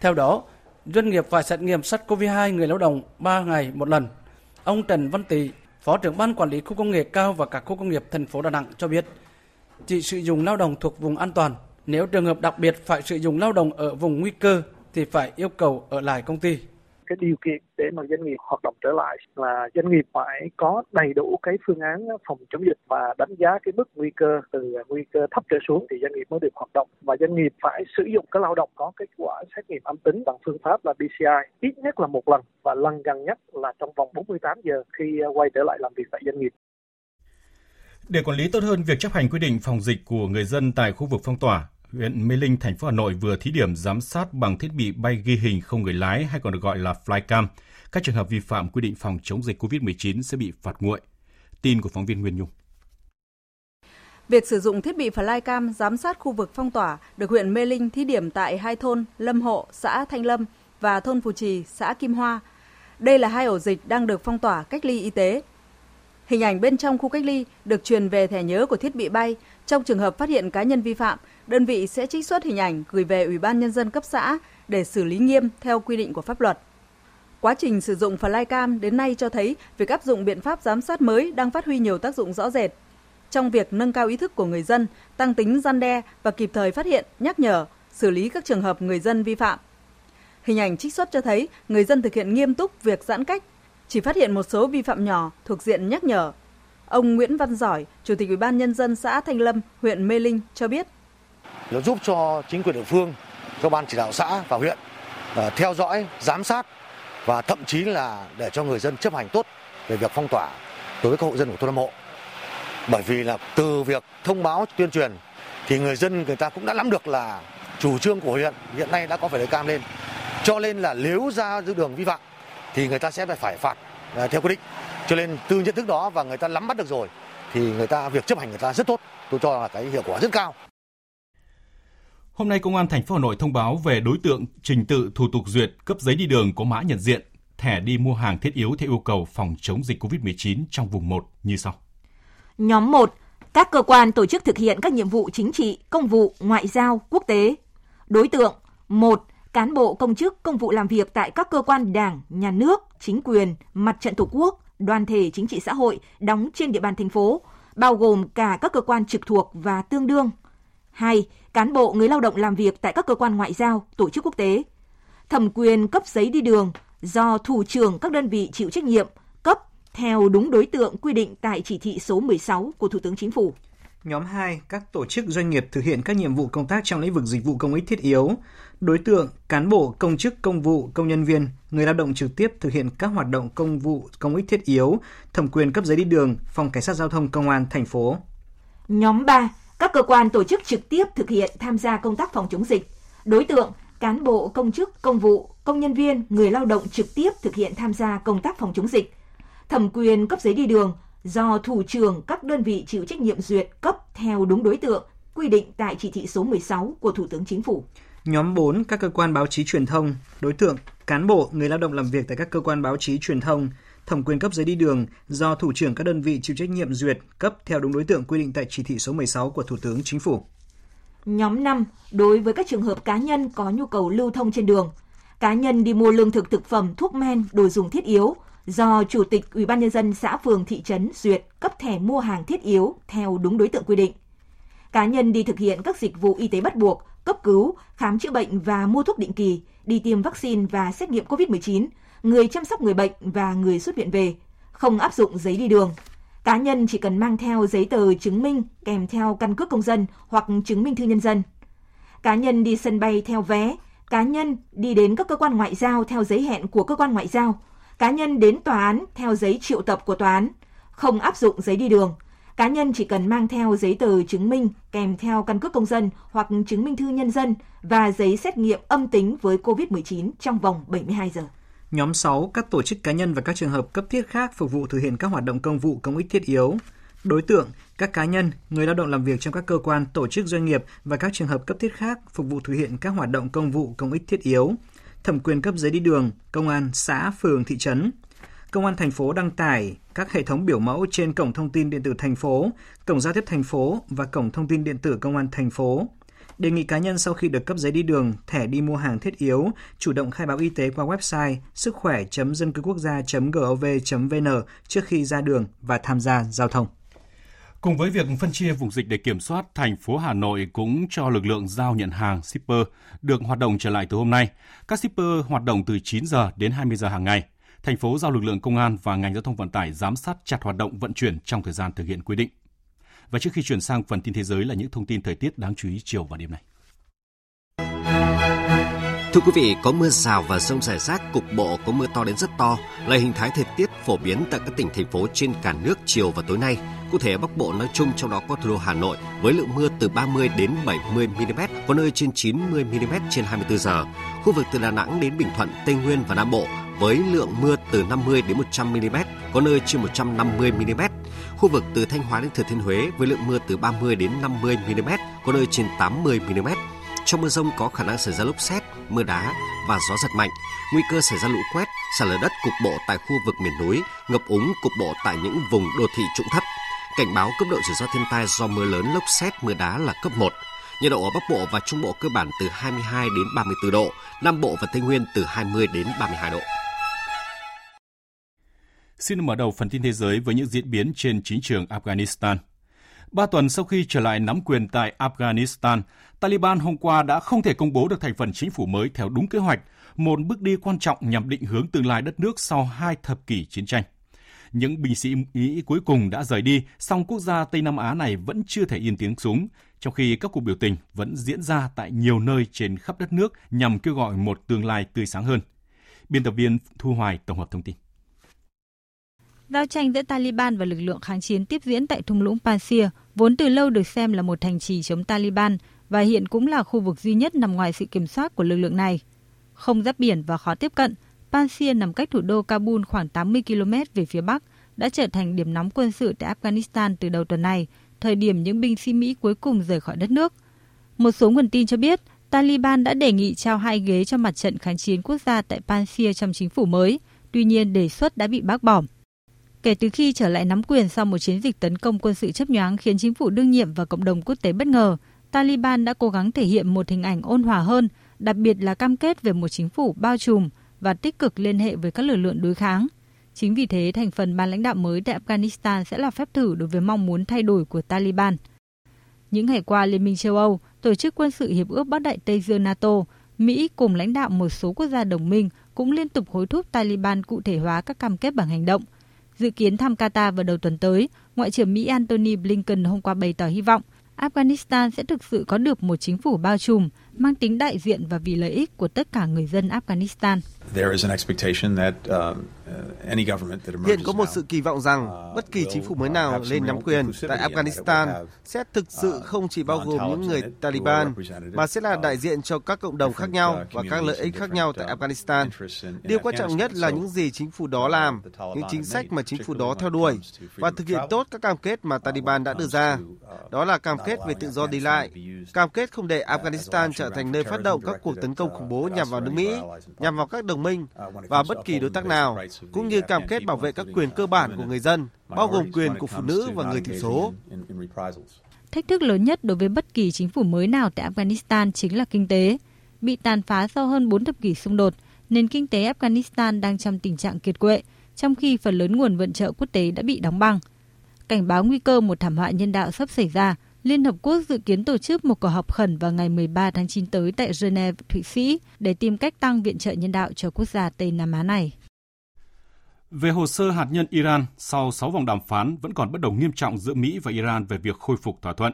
Theo đó, doanh nghiệp phải xét nghiệm SARS-CoV-2 người lao động 3 ngày một lần. Ông Trần Văn Tỳ, Phó trưởng ban quản lý khu công nghệ cao và các khu công nghiệp thành phố Đà Nẵng cho biết, chỉ sử dụng lao động thuộc vùng an toàn. Nếu trường hợp đặc biệt phải sử dụng lao động ở vùng nguy cơ thì phải yêu cầu ở lại công ty cái điều kiện để mà doanh nghiệp hoạt động trở lại là doanh nghiệp phải có đầy đủ cái phương án phòng chống dịch và đánh giá cái mức nguy cơ từ nguy cơ thấp trở xuống thì doanh nghiệp mới được hoạt động và doanh nghiệp phải sử dụng cái lao động có kết quả xét nghiệm âm tính bằng phương pháp là PCR ít nhất là một lần và lần gần nhất là trong vòng 48 giờ khi quay trở lại làm việc tại doanh nghiệp. Để quản lý tốt hơn việc chấp hành quy định phòng dịch của người dân tại khu vực phong tỏa, huyện Mê Linh, thành phố Hà Nội vừa thí điểm giám sát bằng thiết bị bay ghi hình không người lái hay còn được gọi là flycam. Các trường hợp vi phạm quy định phòng chống dịch COVID-19 sẽ bị phạt nguội. Tin của phóng viên Nguyên Nhung. Việc sử dụng thiết bị flycam giám sát khu vực phong tỏa được huyện Mê Linh thí điểm tại hai thôn Lâm Hộ, xã Thanh Lâm và thôn Phù Trì, xã Kim Hoa. Đây là hai ổ dịch đang được phong tỏa cách ly y tế. Hình ảnh bên trong khu cách ly được truyền về thẻ nhớ của thiết bị bay. Trong trường hợp phát hiện cá nhân vi phạm, đơn vị sẽ trích xuất hình ảnh gửi về Ủy ban Nhân dân cấp xã để xử lý nghiêm theo quy định của pháp luật. Quá trình sử dụng flycam đến nay cho thấy việc áp dụng biện pháp giám sát mới đang phát huy nhiều tác dụng rõ rệt trong việc nâng cao ý thức của người dân, tăng tính gian đe và kịp thời phát hiện, nhắc nhở, xử lý các trường hợp người dân vi phạm. Hình ảnh trích xuất cho thấy người dân thực hiện nghiêm túc việc giãn cách, chỉ phát hiện một số vi phạm nhỏ thuộc diện nhắc nhở. Ông Nguyễn Văn Giỏi, Chủ tịch Ủy ban nhân dân xã Thanh Lâm, huyện Mê Linh cho biết: nó giúp cho chính quyền địa phương, cho ban chỉ đạo xã và huyện à, theo dõi, giám sát và thậm chí là để cho người dân chấp hành tốt về việc phong tỏa đối với các hộ dân của thôn Nam Hộ. Bởi vì là từ việc thông báo tuyên truyền thì người dân người ta cũng đã nắm được là chủ trương của huyện hiện nay đã có phải lấy cam lên. Cho nên là nếu ra giữa đường vi phạm thì người ta sẽ phải phạt à, theo quy định. Cho nên từ nhận thức đó và người ta nắm bắt được rồi thì người ta việc chấp hành người ta rất tốt. Tôi cho là cái hiệu quả rất cao. Hôm nay Công an thành phố Hà Nội thông báo về đối tượng trình tự thủ tục duyệt cấp giấy đi đường có mã nhận diện, thẻ đi mua hàng thiết yếu theo yêu cầu phòng chống dịch COVID-19 trong vùng 1 như sau. Nhóm 1. Các cơ quan tổ chức thực hiện các nhiệm vụ chính trị, công vụ, ngoại giao, quốc tế. Đối tượng 1. Cán bộ công chức công vụ làm việc tại các cơ quan đảng, nhà nước, chính quyền, mặt trận tổ quốc, đoàn thể chính trị xã hội đóng trên địa bàn thành phố, bao gồm cả các cơ quan trực thuộc và tương đương 2. Cán bộ người lao động làm việc tại các cơ quan ngoại giao, tổ chức quốc tế. Thẩm quyền cấp giấy đi đường do thủ trưởng các đơn vị chịu trách nhiệm cấp theo đúng đối tượng quy định tại chỉ thị số 16 của Thủ tướng Chính phủ. Nhóm 2, các tổ chức doanh nghiệp thực hiện các nhiệm vụ công tác trong lĩnh vực dịch vụ công ích thiết yếu. Đối tượng, cán bộ, công chức, công vụ, công nhân viên, người lao động trực tiếp thực hiện các hoạt động công vụ công ích thiết yếu, thẩm quyền cấp giấy đi đường, phòng cảnh sát giao thông công an thành phố. Nhóm 3, các cơ quan tổ chức trực tiếp thực hiện tham gia công tác phòng chống dịch. Đối tượng, cán bộ, công chức, công vụ, công nhân viên, người lao động trực tiếp thực hiện tham gia công tác phòng chống dịch. Thẩm quyền cấp giấy đi đường do thủ trưởng các đơn vị chịu trách nhiệm duyệt cấp theo đúng đối tượng quy định tại chỉ thị số 16 của Thủ tướng Chính phủ. Nhóm 4 các cơ quan báo chí truyền thông, đối tượng cán bộ, người lao động làm việc tại các cơ quan báo chí truyền thông, thẩm quyền cấp giấy đi đường do thủ trưởng các đơn vị chịu trách nhiệm duyệt cấp theo đúng đối tượng quy định tại chỉ thị số 16 của Thủ tướng Chính phủ. Nhóm 5, đối với các trường hợp cá nhân có nhu cầu lưu thông trên đường, cá nhân đi mua lương thực thực phẩm, thuốc men, đồ dùng thiết yếu do chủ tịch Ủy ban nhân dân xã phường thị trấn duyệt cấp thẻ mua hàng thiết yếu theo đúng đối tượng quy định. Cá nhân đi thực hiện các dịch vụ y tế bắt buộc, cấp cứu, khám chữa bệnh và mua thuốc định kỳ, đi tiêm vaccine và xét nghiệm COVID-19, người chăm sóc người bệnh và người xuất viện về, không áp dụng giấy đi đường. Cá nhân chỉ cần mang theo giấy tờ chứng minh kèm theo căn cước công dân hoặc chứng minh thư nhân dân. Cá nhân đi sân bay theo vé, cá nhân đi đến các cơ quan ngoại giao theo giấy hẹn của cơ quan ngoại giao, cá nhân đến tòa án theo giấy triệu tập của tòa án, không áp dụng giấy đi đường. Cá nhân chỉ cần mang theo giấy tờ chứng minh kèm theo căn cước công dân hoặc chứng minh thư nhân dân và giấy xét nghiệm âm tính với COVID-19 trong vòng 72 giờ. Nhóm 6, các tổ chức cá nhân và các trường hợp cấp thiết khác phục vụ thực hiện các hoạt động công vụ công ích thiết yếu. Đối tượng, các cá nhân, người lao động làm việc trong các cơ quan, tổ chức doanh nghiệp và các trường hợp cấp thiết khác phục vụ thực hiện các hoạt động công vụ công ích thiết yếu. Thẩm quyền cấp giấy đi đường, công an xã, phường, thị trấn. Công an thành phố đăng tải các hệ thống biểu mẫu trên cổng thông tin điện tử thành phố, cổng giao tiếp thành phố và cổng thông tin điện tử công an thành phố Đề nghị cá nhân sau khi được cấp giấy đi đường, thẻ đi mua hàng thiết yếu, chủ động khai báo y tế qua website sức khỏe.dân cư quốc gia.gov.vn trước khi ra đường và tham gia giao thông. Cùng với việc phân chia vùng dịch để kiểm soát, thành phố Hà Nội cũng cho lực lượng giao nhận hàng shipper được hoạt động trở lại từ hôm nay. Các shipper hoạt động từ 9 giờ đến 20 giờ hàng ngày. Thành phố giao lực lượng công an và ngành giao thông vận tải giám sát chặt hoạt động vận chuyển trong thời gian thực hiện quy định. Và trước khi chuyển sang phần tin thế giới là những thông tin thời tiết đáng chú ý chiều và đêm nay. Thưa quý vị, có mưa rào và rông rải rác, cục bộ có mưa to đến rất to là hình thái thời tiết phổ biến tại các tỉnh thành phố trên cả nước chiều và tối nay. Cụ thể Bắc Bộ nói chung trong đó có thủ đô Hà Nội với lượng mưa từ 30 đến 70 mm, có nơi trên 90 mm trên 24 giờ. Khu vực từ Đà Nẵng đến Bình Thuận, Tây Nguyên và Nam Bộ với lượng mưa từ 50 đến 100 mm, có nơi trên 150 mm. Khu vực từ Thanh Hóa đến Thừa Thiên Huế với lượng mưa từ 30 đến 50 mm, có nơi trên 80 mm. Trong mưa rông có khả năng xảy ra lốc xét, mưa đá và gió giật mạnh. Nguy cơ xảy ra lũ quét, sạt lở đất cục bộ tại khu vực miền núi, ngập úng cục bộ tại những vùng đô thị trũng thấp. Cảnh báo cấp độ rủi ro thiên tai do mưa lớn, lốc xét, mưa đá là cấp 1. Nhiệt độ ở Bắc Bộ và Trung Bộ cơ bản từ 22 đến 34 độ, Nam Bộ và Tây Nguyên từ 20 đến 32 độ. Xin mở đầu phần tin thế giới với những diễn biến trên chính trường Afghanistan. Ba tuần sau khi trở lại nắm quyền tại Afghanistan, Taliban hôm qua đã không thể công bố được thành phần chính phủ mới theo đúng kế hoạch, một bước đi quan trọng nhằm định hướng tương lai đất nước sau hai thập kỷ chiến tranh. Những binh sĩ Mỹ cuối cùng đã rời đi, song quốc gia Tây Nam Á này vẫn chưa thể yên tiếng súng, trong khi các cuộc biểu tình vẫn diễn ra tại nhiều nơi trên khắp đất nước nhằm kêu gọi một tương lai tươi sáng hơn. Biên tập viên Thu Hoài tổng hợp thông tin. Giao tranh giữa Taliban và lực lượng kháng chiến tiếp diễn tại thung lũng Pasir, vốn từ lâu được xem là một thành trì chống Taliban và hiện cũng là khu vực duy nhất nằm ngoài sự kiểm soát của lực lượng này. Không giáp biển và khó tiếp cận, Pasir nằm cách thủ đô Kabul khoảng 80 km về phía bắc, đã trở thành điểm nóng quân sự tại Afghanistan từ đầu tuần này, thời điểm những binh sĩ Mỹ cuối cùng rời khỏi đất nước. Một số nguồn tin cho biết, Taliban đã đề nghị trao hai ghế cho mặt trận kháng chiến quốc gia tại Pasir trong chính phủ mới, tuy nhiên đề xuất đã bị bác bỏ. Kể từ khi trở lại nắm quyền sau một chiến dịch tấn công quân sự chấp nhoáng khiến chính phủ đương nhiệm và cộng đồng quốc tế bất ngờ, Taliban đã cố gắng thể hiện một hình ảnh ôn hòa hơn, đặc biệt là cam kết về một chính phủ bao trùm và tích cực liên hệ với các lực lượng đối kháng. Chính vì thế, thành phần ban lãnh đạo mới tại Afghanistan sẽ là phép thử đối với mong muốn thay đổi của Taliban. Những ngày qua, Liên minh châu Âu, Tổ chức quân sự Hiệp ước Bắc Đại Tây Dương NATO, Mỹ cùng lãnh đạo một số quốc gia đồng minh cũng liên tục hối thúc Taliban cụ thể hóa các cam kết bằng hành động – Dự kiến thăm Qatar vào đầu tuần tới, Ngoại trưởng Mỹ Antony Blinken hôm qua bày tỏ hy vọng Afghanistan sẽ thực sự có được một chính phủ bao trùm, mang tính đại diện và vì lợi ích của tất cả người dân Afghanistan. Uh, Hiện có một sự kỳ vọng rằng bất kỳ chính phủ mới nào lên nắm quyền tại Afghanistan sẽ thực sự không chỉ bao gồm những người Taliban, mà sẽ là đại diện cho các cộng đồng khác nhau và các lợi ích khác nhau tại Afghanistan. Điều quan trọng nhất là những gì chính phủ đó làm, những chính sách mà chính phủ đó theo đuổi và thực hiện tốt các cam kết mà Taliban đã đưa ra. Đó là cam kết về tự do đi lại, cam kết không để Afghanistan trở thành nơi phát động các cuộc tấn công khủng bố nhằm vào nước Mỹ, nhằm vào các đồng minh và bất kỳ đối tác nào, cũng như cam kết bảo vệ các quyền cơ bản của người dân, bao gồm quyền của phụ nữ và người thiểu số. Thách thức lớn nhất đối với bất kỳ chính phủ mới nào tại Afghanistan chính là kinh tế. Bị tàn phá sau hơn 4 thập kỷ xung đột, nền kinh tế Afghanistan đang trong tình trạng kiệt quệ, trong khi phần lớn nguồn viện trợ quốc tế đã bị đóng băng. Cảnh báo nguy cơ một thảm họa nhân đạo sắp xảy ra, Liên Hợp Quốc dự kiến tổ chức một cuộc họp khẩn vào ngày 13 tháng 9 tới tại Geneva, Thụy Sĩ để tìm cách tăng viện trợ nhân đạo cho quốc gia Tây Nam Á này. Về hồ sơ hạt nhân Iran, sau 6 vòng đàm phán vẫn còn bất đồng nghiêm trọng giữa Mỹ và Iran về việc khôi phục thỏa thuận.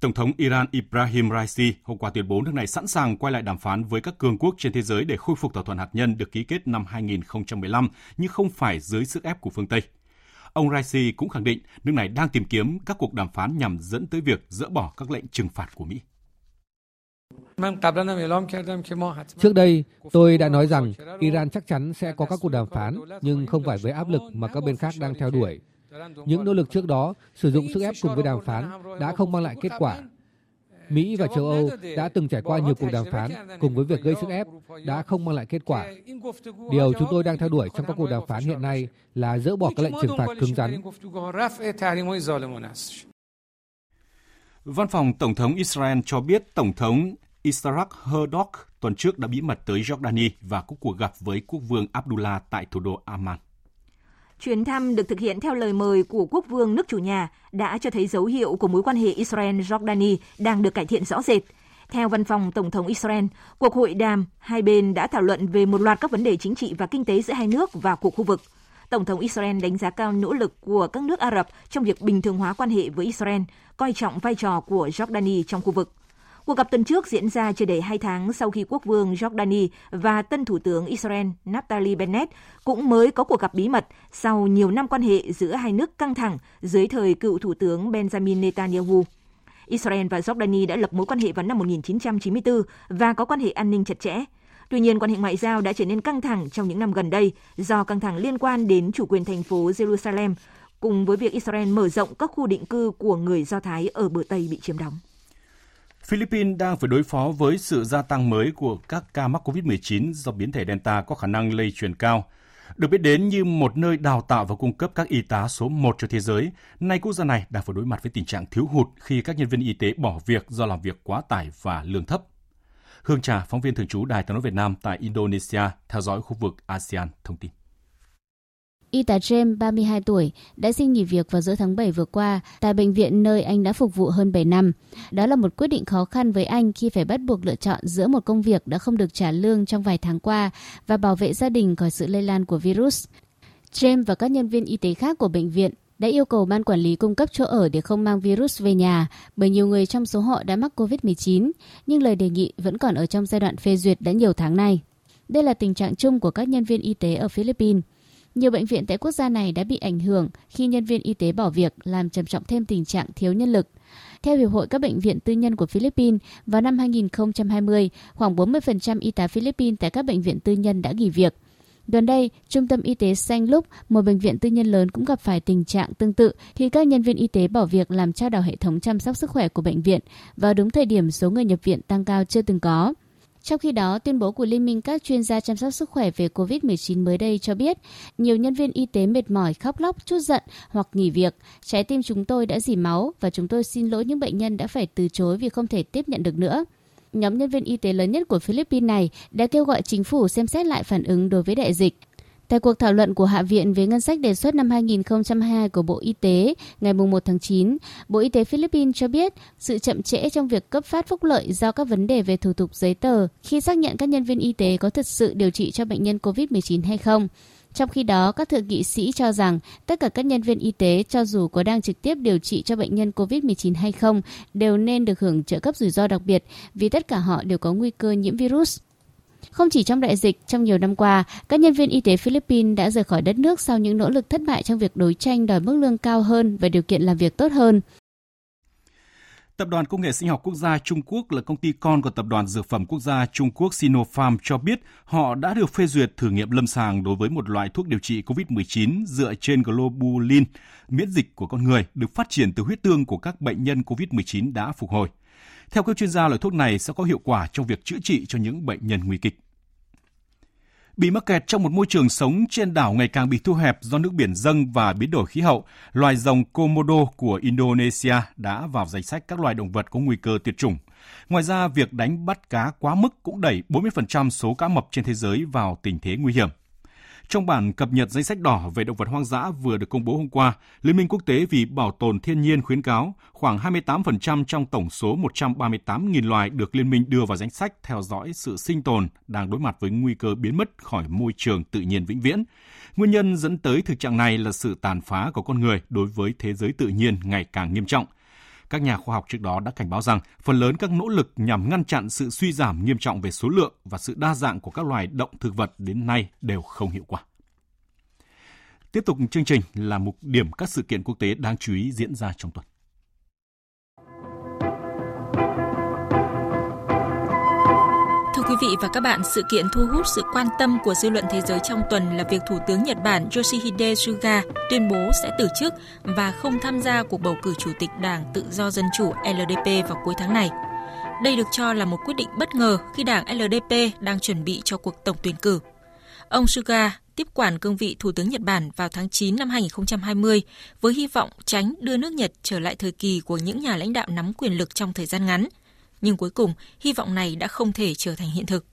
Tổng thống Iran Ibrahim Raisi hôm qua tuyên bố nước này sẵn sàng quay lại đàm phán với các cường quốc trên thế giới để khôi phục thỏa thuận hạt nhân được ký kết năm 2015 nhưng không phải dưới sức ép của phương Tây. Ông Raisi cũng khẳng định nước này đang tìm kiếm các cuộc đàm phán nhằm dẫn tới việc dỡ bỏ các lệnh trừng phạt của Mỹ. Trước đây, tôi đã nói rằng Iran chắc chắn sẽ có các cuộc đàm phán, nhưng không phải với áp lực mà các bên khác đang theo đuổi. Những nỗ lực trước đó sử dụng sức ép cùng với đàm phán đã không mang lại kết quả. Mỹ và châu Âu đã từng trải qua nhiều cuộc đàm phán cùng với việc gây sức ép đã không mang lại kết quả. Điều chúng tôi đang theo đuổi trong các cuộc đàm phán hiện nay là dỡ bỏ các lệnh trừng phạt cứng rắn. Văn phòng Tổng thống Israel cho biết Tổng thống Isaac Herzog tuần trước đã bí mật tới Jordani và có cuộc gặp với quốc vương Abdullah tại thủ đô Amman. Chuyến thăm được thực hiện theo lời mời của quốc vương nước chủ nhà đã cho thấy dấu hiệu của mối quan hệ Israel-Jordani đang được cải thiện rõ rệt. Theo văn phòng Tổng thống Israel, cuộc hội đàm hai bên đã thảo luận về một loạt các vấn đề chính trị và kinh tế giữa hai nước và của khu vực. Tổng thống Israel đánh giá cao nỗ lực của các nước Ả Rập trong việc bình thường hóa quan hệ với Israel, coi trọng vai trò của Jordani trong khu vực. Cuộc gặp tuần trước diễn ra chưa đầy hai tháng sau khi quốc vương Jordani và tân thủ tướng Israel Naftali Bennett cũng mới có cuộc gặp bí mật sau nhiều năm quan hệ giữa hai nước căng thẳng dưới thời cựu thủ tướng Benjamin Netanyahu. Israel và Jordani đã lập mối quan hệ vào năm 1994 và có quan hệ an ninh chặt chẽ. Tuy nhiên, quan hệ ngoại giao đã trở nên căng thẳng trong những năm gần đây do căng thẳng liên quan đến chủ quyền thành phố Jerusalem, cùng với việc Israel mở rộng các khu định cư của người Do Thái ở bờ Tây bị chiếm đóng. Philippines đang phải đối phó với sự gia tăng mới của các ca mắc COVID-19 do biến thể Delta có khả năng lây truyền cao. Được biết đến như một nơi đào tạo và cung cấp các y tá số 1 cho thế giới, nay quốc gia này đang phải đối mặt với tình trạng thiếu hụt khi các nhân viên y tế bỏ việc do làm việc quá tải và lương thấp. Hương Trà, phóng viên thường trú Đài tiếng nói Việt Nam tại Indonesia, theo dõi khu vực ASEAN, thông tin. Y tá James, 32 tuổi, đã xin nghỉ việc vào giữa tháng 7 vừa qua tại bệnh viện nơi anh đã phục vụ hơn 7 năm. Đó là một quyết định khó khăn với anh khi phải bắt buộc lựa chọn giữa một công việc đã không được trả lương trong vài tháng qua và bảo vệ gia đình khỏi sự lây lan của virus. James và các nhân viên y tế khác của bệnh viện đã yêu cầu ban quản lý cung cấp chỗ ở để không mang virus về nhà bởi nhiều người trong số họ đã mắc COVID-19, nhưng lời đề nghị vẫn còn ở trong giai đoạn phê duyệt đã nhiều tháng nay. Đây là tình trạng chung của các nhân viên y tế ở Philippines. Nhiều bệnh viện tại quốc gia này đã bị ảnh hưởng khi nhân viên y tế bỏ việc làm trầm trọng thêm tình trạng thiếu nhân lực. Theo Hiệp hội các bệnh viện tư nhân của Philippines, vào năm 2020, khoảng 40% y tá Philippines tại các bệnh viện tư nhân đã nghỉ việc. Gần đây, Trung tâm Y tế Xanh Lúc, một bệnh viện tư nhân lớn cũng gặp phải tình trạng tương tự khi các nhân viên y tế bỏ việc làm trao đảo hệ thống chăm sóc sức khỏe của bệnh viện vào đúng thời điểm số người nhập viện tăng cao chưa từng có. Trong khi đó, tuyên bố của Liên minh các chuyên gia chăm sóc sức khỏe về COVID-19 mới đây cho biết, nhiều nhân viên y tế mệt mỏi, khóc lóc, chút giận hoặc nghỉ việc. Trái tim chúng tôi đã dỉ máu và chúng tôi xin lỗi những bệnh nhân đã phải từ chối vì không thể tiếp nhận được nữa. Nhóm nhân viên y tế lớn nhất của Philippines này đã kêu gọi chính phủ xem xét lại phản ứng đối với đại dịch. Tại cuộc thảo luận của Hạ viện về ngân sách đề xuất năm 2022 của Bộ Y tế ngày 1 tháng 9, Bộ Y tế Philippines cho biết sự chậm trễ trong việc cấp phát phúc lợi do các vấn đề về thủ tục giấy tờ khi xác nhận các nhân viên y tế có thực sự điều trị cho bệnh nhân COVID-19 hay không. Trong khi đó, các thượng nghị sĩ cho rằng tất cả các nhân viên y tế, cho dù có đang trực tiếp điều trị cho bệnh nhân COVID-19 hay không, đều nên được hưởng trợ cấp rủi ro đặc biệt vì tất cả họ đều có nguy cơ nhiễm virus. Không chỉ trong đại dịch, trong nhiều năm qua, các nhân viên y tế Philippines đã rời khỏi đất nước sau những nỗ lực thất bại trong việc đối tranh đòi mức lương cao hơn và điều kiện làm việc tốt hơn. Tập đoàn Công nghệ Sinh học Quốc gia Trung Quốc là công ty con của Tập đoàn Dược phẩm Quốc gia Trung Quốc Sinopharm cho biết họ đã được phê duyệt thử nghiệm lâm sàng đối với một loại thuốc điều trị COVID-19 dựa trên globulin, miễn dịch của con người, được phát triển từ huyết tương của các bệnh nhân COVID-19 đã phục hồi. Theo các chuyên gia, loại thuốc này sẽ có hiệu quả trong việc chữa trị cho những bệnh nhân nguy kịch. Bị mắc kẹt trong một môi trường sống trên đảo ngày càng bị thu hẹp do nước biển dâng và biến đổi khí hậu, loài rồng Komodo của Indonesia đã vào danh sách các loài động vật có nguy cơ tuyệt chủng. Ngoài ra, việc đánh bắt cá quá mức cũng đẩy 40% số cá mập trên thế giới vào tình thế nguy hiểm. Trong bản cập nhật danh sách đỏ về động vật hoang dã vừa được công bố hôm qua, Liên minh quốc tế vì bảo tồn thiên nhiên khuyến cáo khoảng 28% trong tổng số 138.000 loài được liên minh đưa vào danh sách theo dõi sự sinh tồn đang đối mặt với nguy cơ biến mất khỏi môi trường tự nhiên vĩnh viễn. Nguyên nhân dẫn tới thực trạng này là sự tàn phá của con người đối với thế giới tự nhiên ngày càng nghiêm trọng. Các nhà khoa học trước đó đã cảnh báo rằng phần lớn các nỗ lực nhằm ngăn chặn sự suy giảm nghiêm trọng về số lượng và sự đa dạng của các loài động thực vật đến nay đều không hiệu quả. Tiếp tục chương trình là mục điểm các sự kiện quốc tế đáng chú ý diễn ra trong tuần. Vị và các bạn, sự kiện thu hút sự quan tâm của dư luận thế giới trong tuần là việc Thủ tướng Nhật Bản Yoshihide Suga tuyên bố sẽ từ chức và không tham gia cuộc bầu cử Chủ tịch Đảng Tự do Dân chủ LDP vào cuối tháng này. Đây được cho là một quyết định bất ngờ khi đảng LDP đang chuẩn bị cho cuộc tổng tuyển cử. Ông Suga tiếp quản cương vị Thủ tướng Nhật Bản vào tháng 9 năm 2020 với hy vọng tránh đưa nước Nhật trở lại thời kỳ của những nhà lãnh đạo nắm quyền lực trong thời gian ngắn – nhưng cuối cùng hy vọng này đã không thể trở thành hiện thực.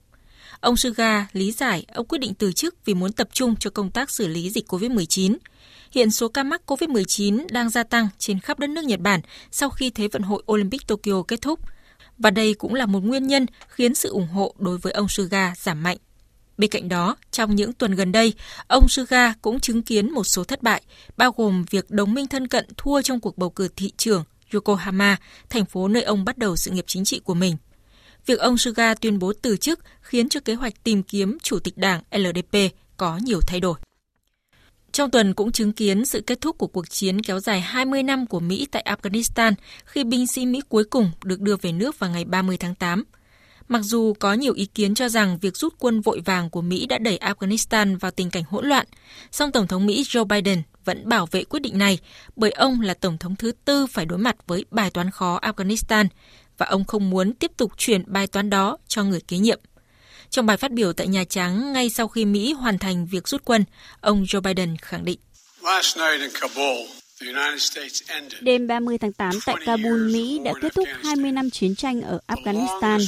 Ông Suga lý giải ông quyết định từ chức vì muốn tập trung cho công tác xử lý dịch COVID-19. Hiện số ca mắc COVID-19 đang gia tăng trên khắp đất nước Nhật Bản sau khi Thế vận hội Olympic Tokyo kết thúc. Và đây cũng là một nguyên nhân khiến sự ủng hộ đối với ông Suga giảm mạnh. Bên cạnh đó, trong những tuần gần đây, ông Suga cũng chứng kiến một số thất bại, bao gồm việc đồng minh thân cận thua trong cuộc bầu cử thị trưởng Yokohama, thành phố nơi ông bắt đầu sự nghiệp chính trị của mình. Việc ông Suga tuyên bố từ chức khiến cho kế hoạch tìm kiếm chủ tịch đảng LDP có nhiều thay đổi. Trong tuần cũng chứng kiến sự kết thúc của cuộc chiến kéo dài 20 năm của Mỹ tại Afghanistan khi binh sĩ Mỹ cuối cùng được đưa về nước vào ngày 30 tháng 8. Mặc dù có nhiều ý kiến cho rằng việc rút quân vội vàng của Mỹ đã đẩy Afghanistan vào tình cảnh hỗn loạn, song Tổng thống Mỹ Joe Biden vẫn bảo vệ quyết định này bởi ông là Tổng thống thứ tư phải đối mặt với bài toán khó Afghanistan và ông không muốn tiếp tục chuyển bài toán đó cho người kế nhiệm. Trong bài phát biểu tại Nhà Trắng ngay sau khi Mỹ hoàn thành việc rút quân, ông Joe Biden khẳng định. Đêm 30 tháng 8 tại Kabul, Mỹ đã kết thúc 20 năm chiến tranh ở Afghanistan,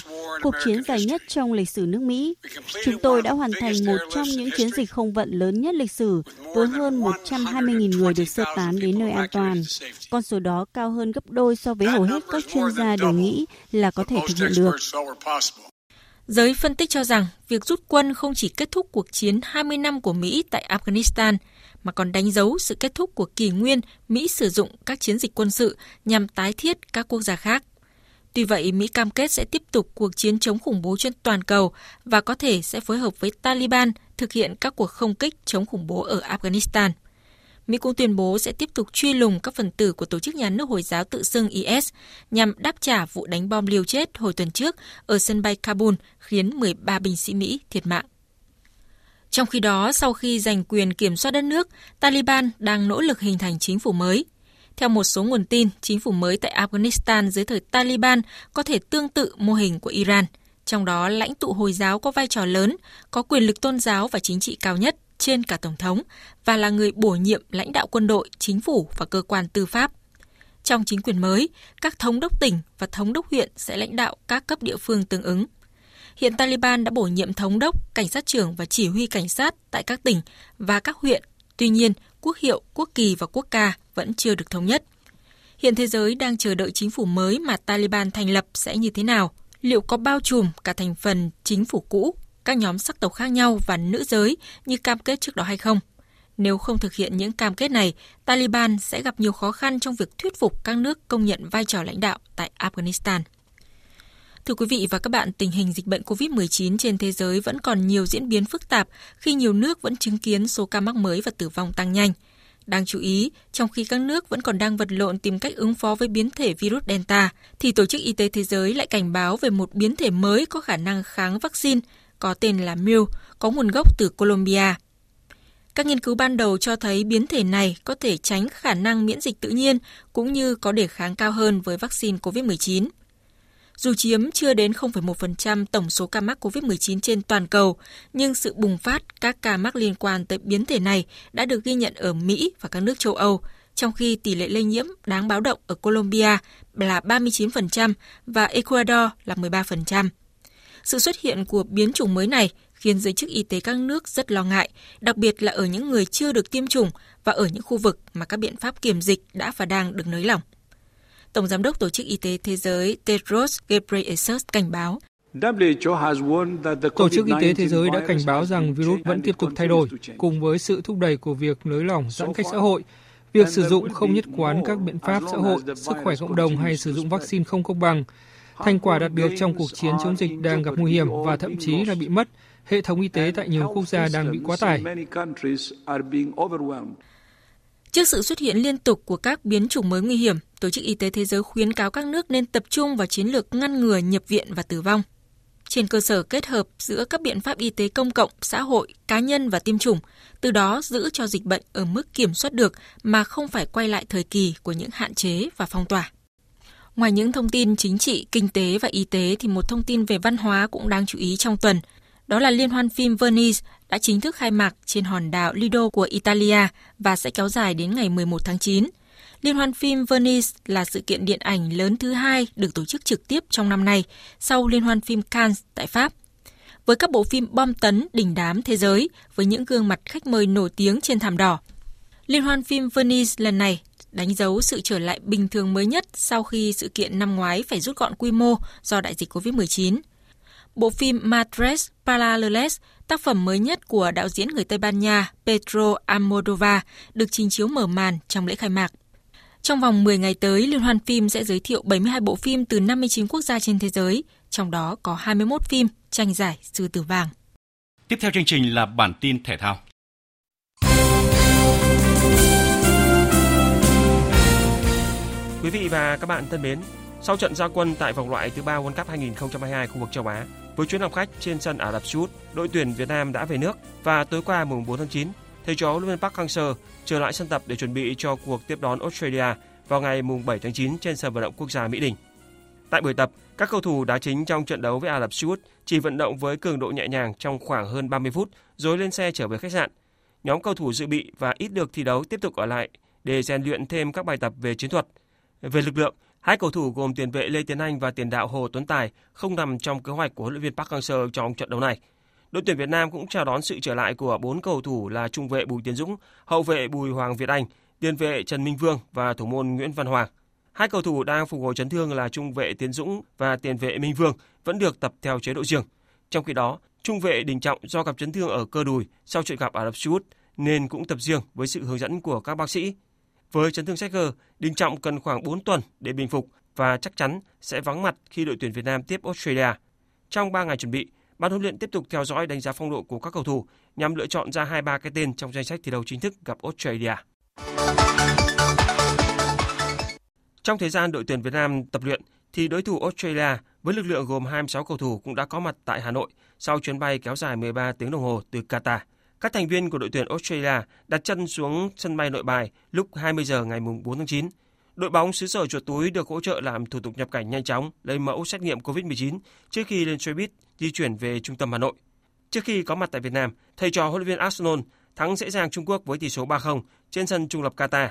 cuộc chiến dài nhất trong lịch sử nước Mỹ. Chúng tôi đã hoàn thành một trong những chiến dịch không vận lớn nhất lịch sử, với hơn 120.000 người được sơ tán đến nơi an toàn. Con số đó cao hơn gấp đôi so với hầu hết các chuyên gia đều nghĩ là có thể thực hiện được. Giới phân tích cho rằng việc rút quân không chỉ kết thúc cuộc chiến 20 năm của Mỹ tại Afghanistan, mà còn đánh dấu sự kết thúc của kỷ nguyên Mỹ sử dụng các chiến dịch quân sự nhằm tái thiết các quốc gia khác. Tuy vậy, Mỹ cam kết sẽ tiếp tục cuộc chiến chống khủng bố trên toàn cầu và có thể sẽ phối hợp với Taliban thực hiện các cuộc không kích chống khủng bố ở Afghanistan. Mỹ cũng tuyên bố sẽ tiếp tục truy lùng các phần tử của tổ chức nhà nước Hồi giáo tự xưng IS nhằm đáp trả vụ đánh bom liều chết hồi tuần trước ở sân bay Kabul khiến 13 binh sĩ Mỹ thiệt mạng. Trong khi đó, sau khi giành quyền kiểm soát đất nước, Taliban đang nỗ lực hình thành chính phủ mới. Theo một số nguồn tin, chính phủ mới tại Afghanistan dưới thời Taliban có thể tương tự mô hình của Iran, trong đó lãnh tụ Hồi giáo có vai trò lớn, có quyền lực tôn giáo và chính trị cao nhất trên cả Tổng thống và là người bổ nhiệm lãnh đạo quân đội, chính phủ và cơ quan tư pháp. Trong chính quyền mới, các thống đốc tỉnh và thống đốc huyện sẽ lãnh đạo các cấp địa phương tương ứng. Hiện Taliban đã bổ nhiệm thống đốc, cảnh sát trưởng và chỉ huy cảnh sát tại các tỉnh và các huyện. Tuy nhiên, quốc hiệu, quốc kỳ và quốc ca vẫn chưa được thống nhất. Hiện thế giới đang chờ đợi chính phủ mới mà Taliban thành lập sẽ như thế nào? Liệu có bao trùm cả thành phần chính phủ cũ, các nhóm sắc tộc khác nhau và nữ giới như cam kết trước đó hay không? Nếu không thực hiện những cam kết này, Taliban sẽ gặp nhiều khó khăn trong việc thuyết phục các nước công nhận vai trò lãnh đạo tại Afghanistan. Thưa quý vị và các bạn, tình hình dịch bệnh COVID-19 trên thế giới vẫn còn nhiều diễn biến phức tạp khi nhiều nước vẫn chứng kiến số ca mắc mới và tử vong tăng nhanh. Đáng chú ý, trong khi các nước vẫn còn đang vật lộn tìm cách ứng phó với biến thể virus Delta, thì Tổ chức Y tế Thế giới lại cảnh báo về một biến thể mới có khả năng kháng vaccine, có tên là Mu, có nguồn gốc từ Colombia. Các nghiên cứu ban đầu cho thấy biến thể này có thể tránh khả năng miễn dịch tự nhiên cũng như có đề kháng cao hơn với vaccine COVID-19. Dù chiếm chưa đến 0,1% tổng số ca mắc COVID-19 trên toàn cầu, nhưng sự bùng phát các ca mắc liên quan tới biến thể này đã được ghi nhận ở Mỹ và các nước châu Âu, trong khi tỷ lệ lây nhiễm đáng báo động ở Colombia là 39% và Ecuador là 13%. Sự xuất hiện của biến chủng mới này khiến giới chức y tế các nước rất lo ngại, đặc biệt là ở những người chưa được tiêm chủng và ở những khu vực mà các biện pháp kiểm dịch đã và đang được nới lỏng. Tổng Giám đốc Tổ chức Y tế Thế giới Tedros Ghebreyesus cảnh báo. Tổ chức Y tế Thế giới đã cảnh báo rằng virus vẫn tiếp tục thay đổi, cùng với sự thúc đẩy của việc nới lỏng giãn cách xã hội, việc sử dụng không nhất quán các biện pháp xã hội, sức khỏe cộng đồng hay sử dụng vaccine không công bằng. Thành quả đạt được trong cuộc chiến chống dịch đang gặp nguy hiểm và thậm chí là bị mất. Hệ thống y tế tại nhiều quốc gia đang bị quá tải. Trước sự xuất hiện liên tục của các biến chủng mới nguy hiểm, Tổ chức Y tế Thế giới khuyến cáo các nước nên tập trung vào chiến lược ngăn ngừa nhập viện và tử vong. Trên cơ sở kết hợp giữa các biện pháp y tế công cộng, xã hội, cá nhân và tiêm chủng, từ đó giữ cho dịch bệnh ở mức kiểm soát được mà không phải quay lại thời kỳ của những hạn chế và phong tỏa. Ngoài những thông tin chính trị, kinh tế và y tế thì một thông tin về văn hóa cũng đáng chú ý trong tuần. Đó là liên hoan phim Venice đã chính thức khai mạc trên hòn đảo Lido của Italia và sẽ kéo dài đến ngày 11 tháng 9. Liên hoan phim Venice là sự kiện điện ảnh lớn thứ hai được tổ chức trực tiếp trong năm nay sau Liên hoan phim Cannes tại Pháp. Với các bộ phim bom tấn đỉnh đám thế giới với những gương mặt khách mời nổi tiếng trên thảm đỏ. Liên hoan phim Venice lần này đánh dấu sự trở lại bình thường mới nhất sau khi sự kiện năm ngoái phải rút gọn quy mô do đại dịch COVID-19. Bộ phim Madres Paraleles, tác phẩm mới nhất của đạo diễn người Tây Ban Nha Pedro Almodovar, được trình chiếu mở màn trong lễ khai mạc. Trong vòng 10 ngày tới, Liên hoan phim sẽ giới thiệu 72 bộ phim từ 59 quốc gia trên thế giới, trong đó có 21 phim tranh giải Sư tử vàng. Tiếp theo chương trình là bản tin thể thao. Quý vị và các bạn thân mến, sau trận gia quân tại vòng loại thứ ba World Cup 2022 khu vực châu Á, với chuyến làm khách trên sân Ả Rập Xê Út, đội tuyển Việt Nam đã về nước và tối qua mùng 4 tháng 9, thầy trò huấn luyện Park Hang-seo trở lại sân tập để chuẩn bị cho cuộc tiếp đón Australia vào ngày mùng 7 tháng 9 trên sân vận động quốc gia Mỹ Đình. Tại buổi tập, các cầu thủ đá chính trong trận đấu với Ả Rập Xê Út chỉ vận động với cường độ nhẹ nhàng trong khoảng hơn 30 phút rồi lên xe trở về khách sạn. Nhóm cầu thủ dự bị và ít được thi đấu tiếp tục ở lại để rèn luyện thêm các bài tập về chiến thuật. Về lực lượng, Hai cầu thủ gồm tiền vệ Lê Tiến Anh và tiền đạo Hồ Tuấn Tài không nằm trong kế hoạch của huấn luyện viên Park Hang-seo trong trận đấu này. Đội tuyển Việt Nam cũng chào đón sự trở lại của bốn cầu thủ là trung vệ Bùi Tiến Dũng, hậu vệ Bùi Hoàng Việt Anh, tiền vệ Trần Minh Vương và thủ môn Nguyễn Văn Hoàng. Hai cầu thủ đang phục hồi chấn thương là trung vệ Tiến Dũng và tiền vệ Minh Vương vẫn được tập theo chế độ riêng. Trong khi đó, trung vệ Đình Trọng do gặp chấn thương ở cơ đùi sau trận gặp Ả Rập Xê Út nên cũng tập riêng với sự hướng dẫn của các bác sĩ. Với chấn thương Seger, Đình Trọng cần khoảng 4 tuần để bình phục và chắc chắn sẽ vắng mặt khi đội tuyển Việt Nam tiếp Australia. Trong 3 ngày chuẩn bị, ban huấn luyện tiếp tục theo dõi đánh giá phong độ của các cầu thủ nhằm lựa chọn ra 2-3 cái tên trong danh sách thi đấu chính thức gặp Australia. Trong thời gian đội tuyển Việt Nam tập luyện thì đối thủ Australia với lực lượng gồm 26 cầu thủ cũng đã có mặt tại Hà Nội sau chuyến bay kéo dài 13 tiếng đồng hồ từ Qatar. Các thành viên của đội tuyển Australia đặt chân xuống sân bay Nội Bài lúc 20 giờ ngày 4 tháng 9. Đội bóng xứ sở chuột túi được hỗ trợ làm thủ tục nhập cảnh nhanh chóng, lấy mẫu xét nghiệm COVID-19 trước khi lên xe buýt di chuyển về trung tâm Hà Nội. Trước khi có mặt tại Việt Nam, thầy trò huấn luyện viên Arsenal thắng dễ dàng Trung Quốc với tỷ số 3-0 trên sân trung lập Qatar.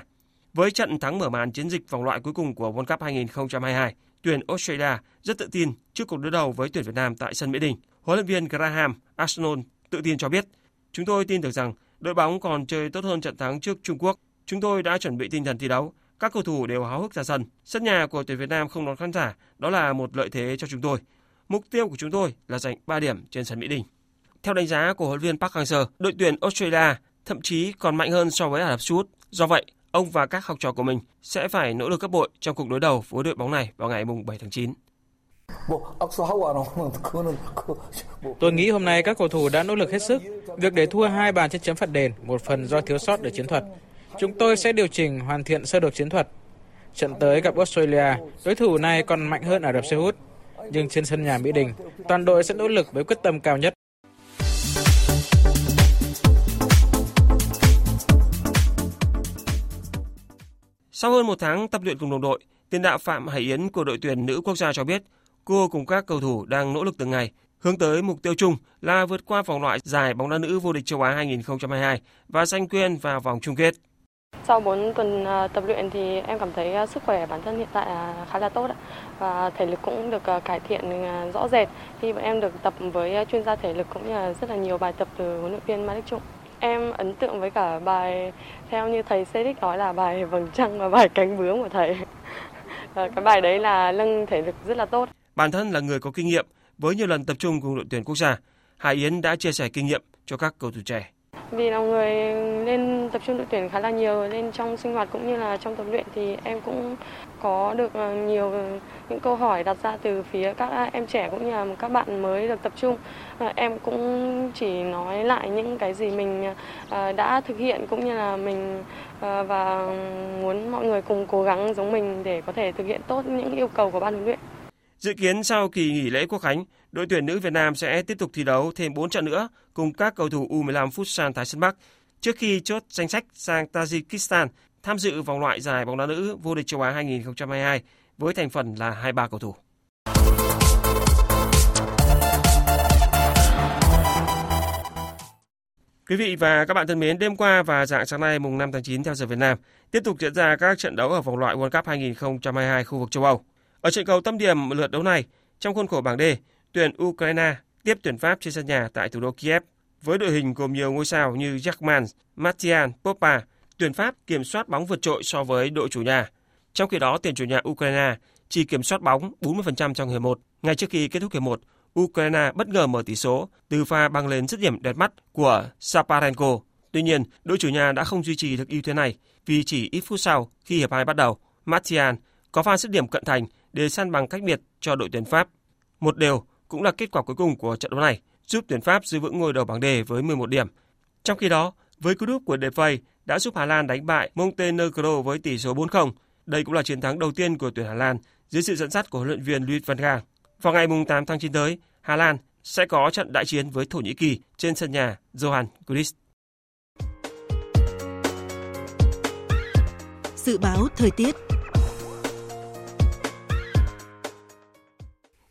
Với trận thắng mở màn chiến dịch vòng loại cuối cùng của World Cup 2022, tuyển Australia rất tự tin trước cuộc đối đầu với tuyển Việt Nam tại sân Mỹ Đình. Huấn luyện viên Graham Arsenal tự tin cho biết Chúng tôi tin tưởng rằng đội bóng còn chơi tốt hơn trận thắng trước Trung Quốc. Chúng tôi đã chuẩn bị tinh thần thi đấu. Các cầu thủ đều háo hức ra sân. Sân nhà của tuyển Việt Nam không đón khán giả, đó là một lợi thế cho chúng tôi. Mục tiêu của chúng tôi là giành 3 điểm trên sân Mỹ Đình. Theo đánh giá của huấn luyện viên Park Hang-seo, đội tuyển Australia thậm chí còn mạnh hơn so với Ả Rập Xê Út. Do vậy, ông và các học trò của mình sẽ phải nỗ lực gấp bội trong cuộc đối đầu với đội bóng này vào ngày 7 tháng 9. Tôi nghĩ hôm nay các cầu thủ đã nỗ lực hết sức. Việc để thua hai bàn trên chấm phạt đền, một phần do thiếu sót ở chiến thuật. Chúng tôi sẽ điều chỉnh hoàn thiện sơ đồ chiến thuật. Trận tới gặp Australia, đối thủ này còn mạnh hơn Ả Rập Xê Út. Nhưng trên sân nhà Mỹ Đình, toàn đội sẽ nỗ lực với quyết tâm cao nhất. Sau hơn một tháng tập luyện cùng đồng đội, tiền đạo Phạm Hải Yến của đội tuyển nữ quốc gia cho biết cô cùng các cầu thủ đang nỗ lực từng ngày hướng tới mục tiêu chung là vượt qua vòng loại giải bóng đá nữ vô địch châu Á 2022 và giành quyền vào vòng chung kết. Sau 4 tuần à, tập luyện thì em cảm thấy à, sức khỏe bản thân hiện tại à, khá là tốt và thể lực cũng được cải thiện rõ rệt khi bọn em được tập với chuyên gia thể lực cũng như là rất là nhiều bài tập từ huấn luyện viên Mai Đức Trung. Em ấn tượng với cả bài theo như thầy Cedric nói là bài vầng trăng và bài cánh bướm của thầy. Cái bài đấy là nâng thể lực rất là tốt. Bản thân là người có kinh nghiệm với nhiều lần tập trung cùng đội tuyển quốc gia, Hải Yến đã chia sẻ kinh nghiệm cho các cầu thủ trẻ. Vì là người nên tập trung đội tuyển khá là nhiều, nên trong sinh hoạt cũng như là trong tập luyện thì em cũng có được ờ, nhiều những câu hỏi đặt ra từ phía các em trẻ cũng như là các bạn mới được tập trung. Ờ, em cũng chỉ nói lại những cái gì mình ờ, đã thực hiện cũng như là mình và muốn mọi người cùng cố gắng giống mình để có thể thực hiện tốt những yêu cầu của ban huấn luyện. Dự kiến sau kỳ nghỉ lễ quốc khánh, đội tuyển nữ Việt Nam sẽ tiếp tục thi đấu thêm 4 trận nữa cùng các cầu thủ U15 Futsal Thái Sơn Bắc trước khi chốt danh sách sang Tajikistan tham dự vòng loại giải bóng đá nữ vô địch châu Á 2022 với thành phần là 23 cầu thủ. Quý vị và các bạn thân mến, đêm qua và dạng sáng nay mùng 5 tháng 9 theo giờ Việt Nam tiếp tục diễn ra các trận đấu ở vòng loại World Cup 2022 khu vực châu Âu. Ở trận cầu tâm điểm lượt đấu này, trong khuôn khổ bảng D, tuyển Ukraine tiếp tuyển Pháp trên sân nhà tại thủ đô Kiev với đội hình gồm nhiều ngôi sao như Jackman, Martian, Popa. Tuyển Pháp kiểm soát bóng vượt trội so với đội chủ nhà. Trong khi đó, tuyển chủ nhà Ukraine chỉ kiểm soát bóng 40% trong hiệp 1. Ngay trước khi kết thúc hiệp 1, Ukraine bất ngờ mở tỷ số từ pha băng lên dứt điểm đẹp mắt của Saparenko. Tuy nhiên, đội chủ nhà đã không duy trì được ưu thế này vì chỉ ít phút sau khi hiệp 2 bắt đầu, Martian có pha dứt điểm cận thành để săn bằng cách biệt cho đội tuyển Pháp. Một điều cũng là kết quả cuối cùng của trận đấu này, giúp tuyển Pháp giữ vững ngôi đầu bảng D với 11 điểm. Trong khi đó, với cú đúp của Depay đã giúp Hà Lan đánh bại Montenegro với tỷ số 4-0. Đây cũng là chiến thắng đầu tiên của tuyển Hà Lan dưới sự dẫn dắt của huấn luyện viên Louis van Gaal. Vào ngày 8 tháng 9 tới, Hà Lan sẽ có trận đại chiến với Thổ Nhĩ Kỳ trên sân nhà Johan Cruyff. Dự báo thời tiết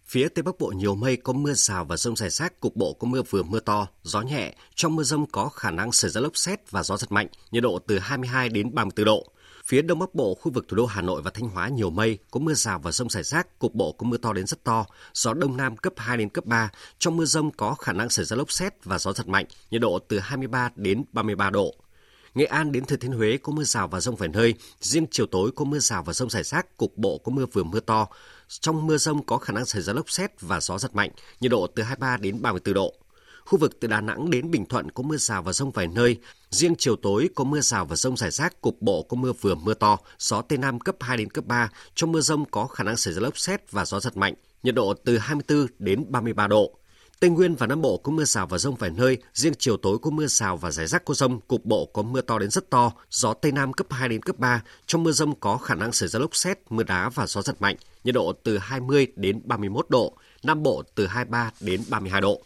Phía Tây Bắc Bộ nhiều mây có mưa rào và rông rải rác, cục bộ có mưa vừa mưa to, gió nhẹ. Trong mưa rông có khả năng xảy ra lốc xét và gió giật mạnh, nhiệt độ từ 22 đến 34 độ. Phía Đông Bắc Bộ, khu vực thủ đô Hà Nội và Thanh Hóa nhiều mây, có mưa rào và rông rải rác, cục bộ có mưa to đến rất to, gió Đông Nam cấp 2 đến cấp 3. Trong mưa rông có khả năng xảy ra lốc xét và gió giật mạnh, nhiệt độ từ 23 đến 33 độ. Nghệ An đến Thừa Thiên Huế có mưa rào và rông vài nơi, riêng chiều tối có mưa rào và rông rải rác, cục bộ có mưa vừa mưa to. Trong mưa rông có khả năng xảy ra lốc xét và gió giật mạnh, nhiệt độ từ 23 đến 34 độ. Khu vực từ Đà Nẵng đến Bình Thuận có mưa rào và rông vài nơi. Riêng chiều tối có mưa rào và rông rải rác, cục bộ có mưa vừa mưa to, gió Tây Nam cấp 2 đến cấp 3. Trong mưa rông có khả năng xảy ra lốc xét và gió giật mạnh, nhiệt độ từ 24 đến 33 độ. Tây Nguyên và Nam Bộ có mưa rào và rông vài nơi, riêng chiều tối có mưa rào và rải rác có rông, cục bộ có mưa to đến rất to, gió Tây Nam cấp 2 đến cấp 3. Trong mưa rông có khả năng xảy ra lốc xét, mưa đá và gió giật mạnh, nhiệt độ từ 20 đến 31 độ, Nam Bộ từ 23 đến 32 độ.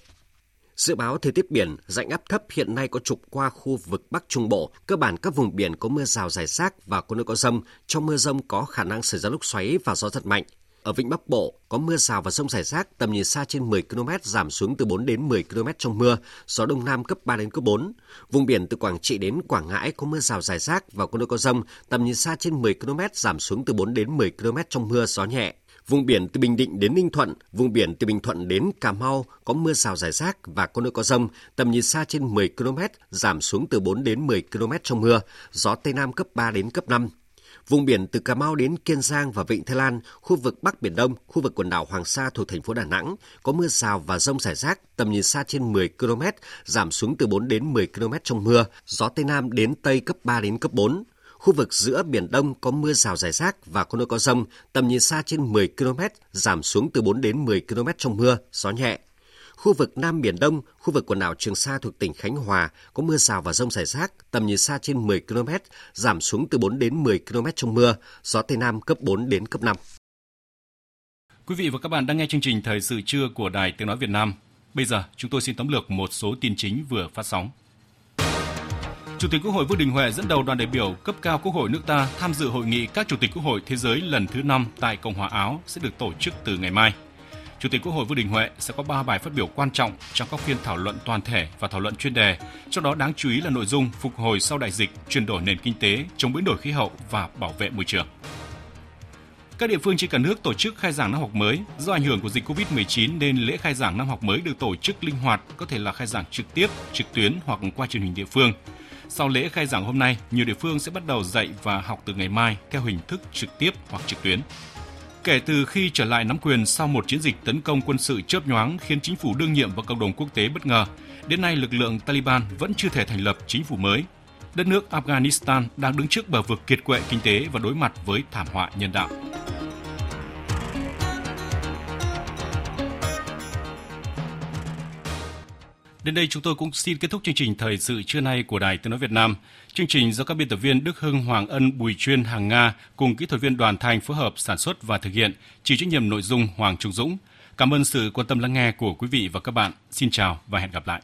Dự báo thời tiết biển, rãnh áp thấp hiện nay có trục qua khu vực Bắc Trung Bộ. Cơ bản các vùng biển có mưa rào rải rác và có nơi có rông. Trong mưa rông có khả năng xảy ra lốc xoáy và gió giật mạnh. Ở Vịnh Bắc Bộ có mưa rào và rông rải rác, tầm nhìn xa trên 10 km giảm xuống từ 4 đến 10 km trong mưa, gió đông nam cấp 3 đến cấp 4. Vùng biển từ Quảng Trị đến Quảng Ngãi có mưa rào rải rác và có nơi có rông, tầm nhìn xa trên 10 km giảm xuống từ 4 đến 10 km trong mưa, gió nhẹ. Vùng biển từ Bình Định đến Ninh Thuận, vùng biển từ Bình Thuận đến Cà Mau có mưa rào rải rác và có nơi có rông, tầm nhìn xa trên 10 km, giảm xuống từ 4 đến 10 km trong mưa, gió Tây Nam cấp 3 đến cấp 5. Vùng biển từ Cà Mau đến Kiên Giang và Vịnh Thái Lan, khu vực Bắc Biển Đông, khu vực quần đảo Hoàng Sa thuộc thành phố Đà Nẵng có mưa rào và rông rải rác, tầm nhìn xa trên 10 km, giảm xuống từ 4 đến 10 km trong mưa, gió Tây Nam đến Tây cấp 3 đến cấp 4. Khu vực giữa Biển Đông có mưa rào rải rác và có nơi có rông, tầm nhìn xa trên 10 km, giảm xuống từ 4 đến 10 km trong mưa, gió nhẹ. Khu vực Nam Biển Đông, khu vực quần đảo Trường Sa thuộc tỉnh Khánh Hòa có mưa rào và rông rải rác, tầm nhìn xa trên 10 km, giảm xuống từ 4 đến 10 km trong mưa, gió Tây Nam cấp 4 đến cấp 5. Quý vị và các bạn đang nghe chương trình Thời sự trưa của Đài Tiếng Nói Việt Nam. Bây giờ, chúng tôi xin tóm lược một số tin chính vừa phát sóng. Chủ tịch Quốc hội Vương Đình Huệ dẫn đầu đoàn đại biểu cấp cao Quốc hội nước ta tham dự hội nghị các chủ tịch Quốc hội thế giới lần thứ 5 tại Cộng hòa Áo sẽ được tổ chức từ ngày mai. Chủ tịch Quốc hội Vương Đình Huệ sẽ có 3 bài phát biểu quan trọng trong các phiên thảo luận toàn thể và thảo luận chuyên đề, trong đó đáng chú ý là nội dung phục hồi sau đại dịch, chuyển đổi nền kinh tế, chống biến đổi khí hậu và bảo vệ môi trường. Các địa phương trên cả nước tổ chức khai giảng năm học mới. Do ảnh hưởng của dịch Covid-19 nên lễ khai giảng năm học mới được tổ chức linh hoạt, có thể là khai giảng trực tiếp, trực tuyến hoặc qua truyền hình địa phương. Sau lễ khai giảng hôm nay, nhiều địa phương sẽ bắt đầu dạy và học từ ngày mai theo hình thức trực tiếp hoặc trực tuyến. Kể từ khi trở lại nắm quyền sau một chiến dịch tấn công quân sự chớp nhoáng khiến chính phủ đương nhiệm và cộng đồng quốc tế bất ngờ, đến nay lực lượng Taliban vẫn chưa thể thành lập chính phủ mới. Đất nước Afghanistan đang đứng trước bờ vực kiệt quệ kinh tế và đối mặt với thảm họa nhân đạo. Đến đây chúng tôi cũng xin kết thúc chương trình thời sự trưa nay của Đài Tiếng nói Việt Nam. Chương trình do các biên tập viên Đức Hưng, Hoàng Ân, Bùi Chuyên, Hàng Nga cùng kỹ thuật viên Đoàn Thành phối hợp sản xuất và thực hiện, chịu trách nhiệm nội dung Hoàng Trung Dũng. Cảm ơn sự quan tâm lắng nghe của quý vị và các bạn. Xin chào và hẹn gặp lại.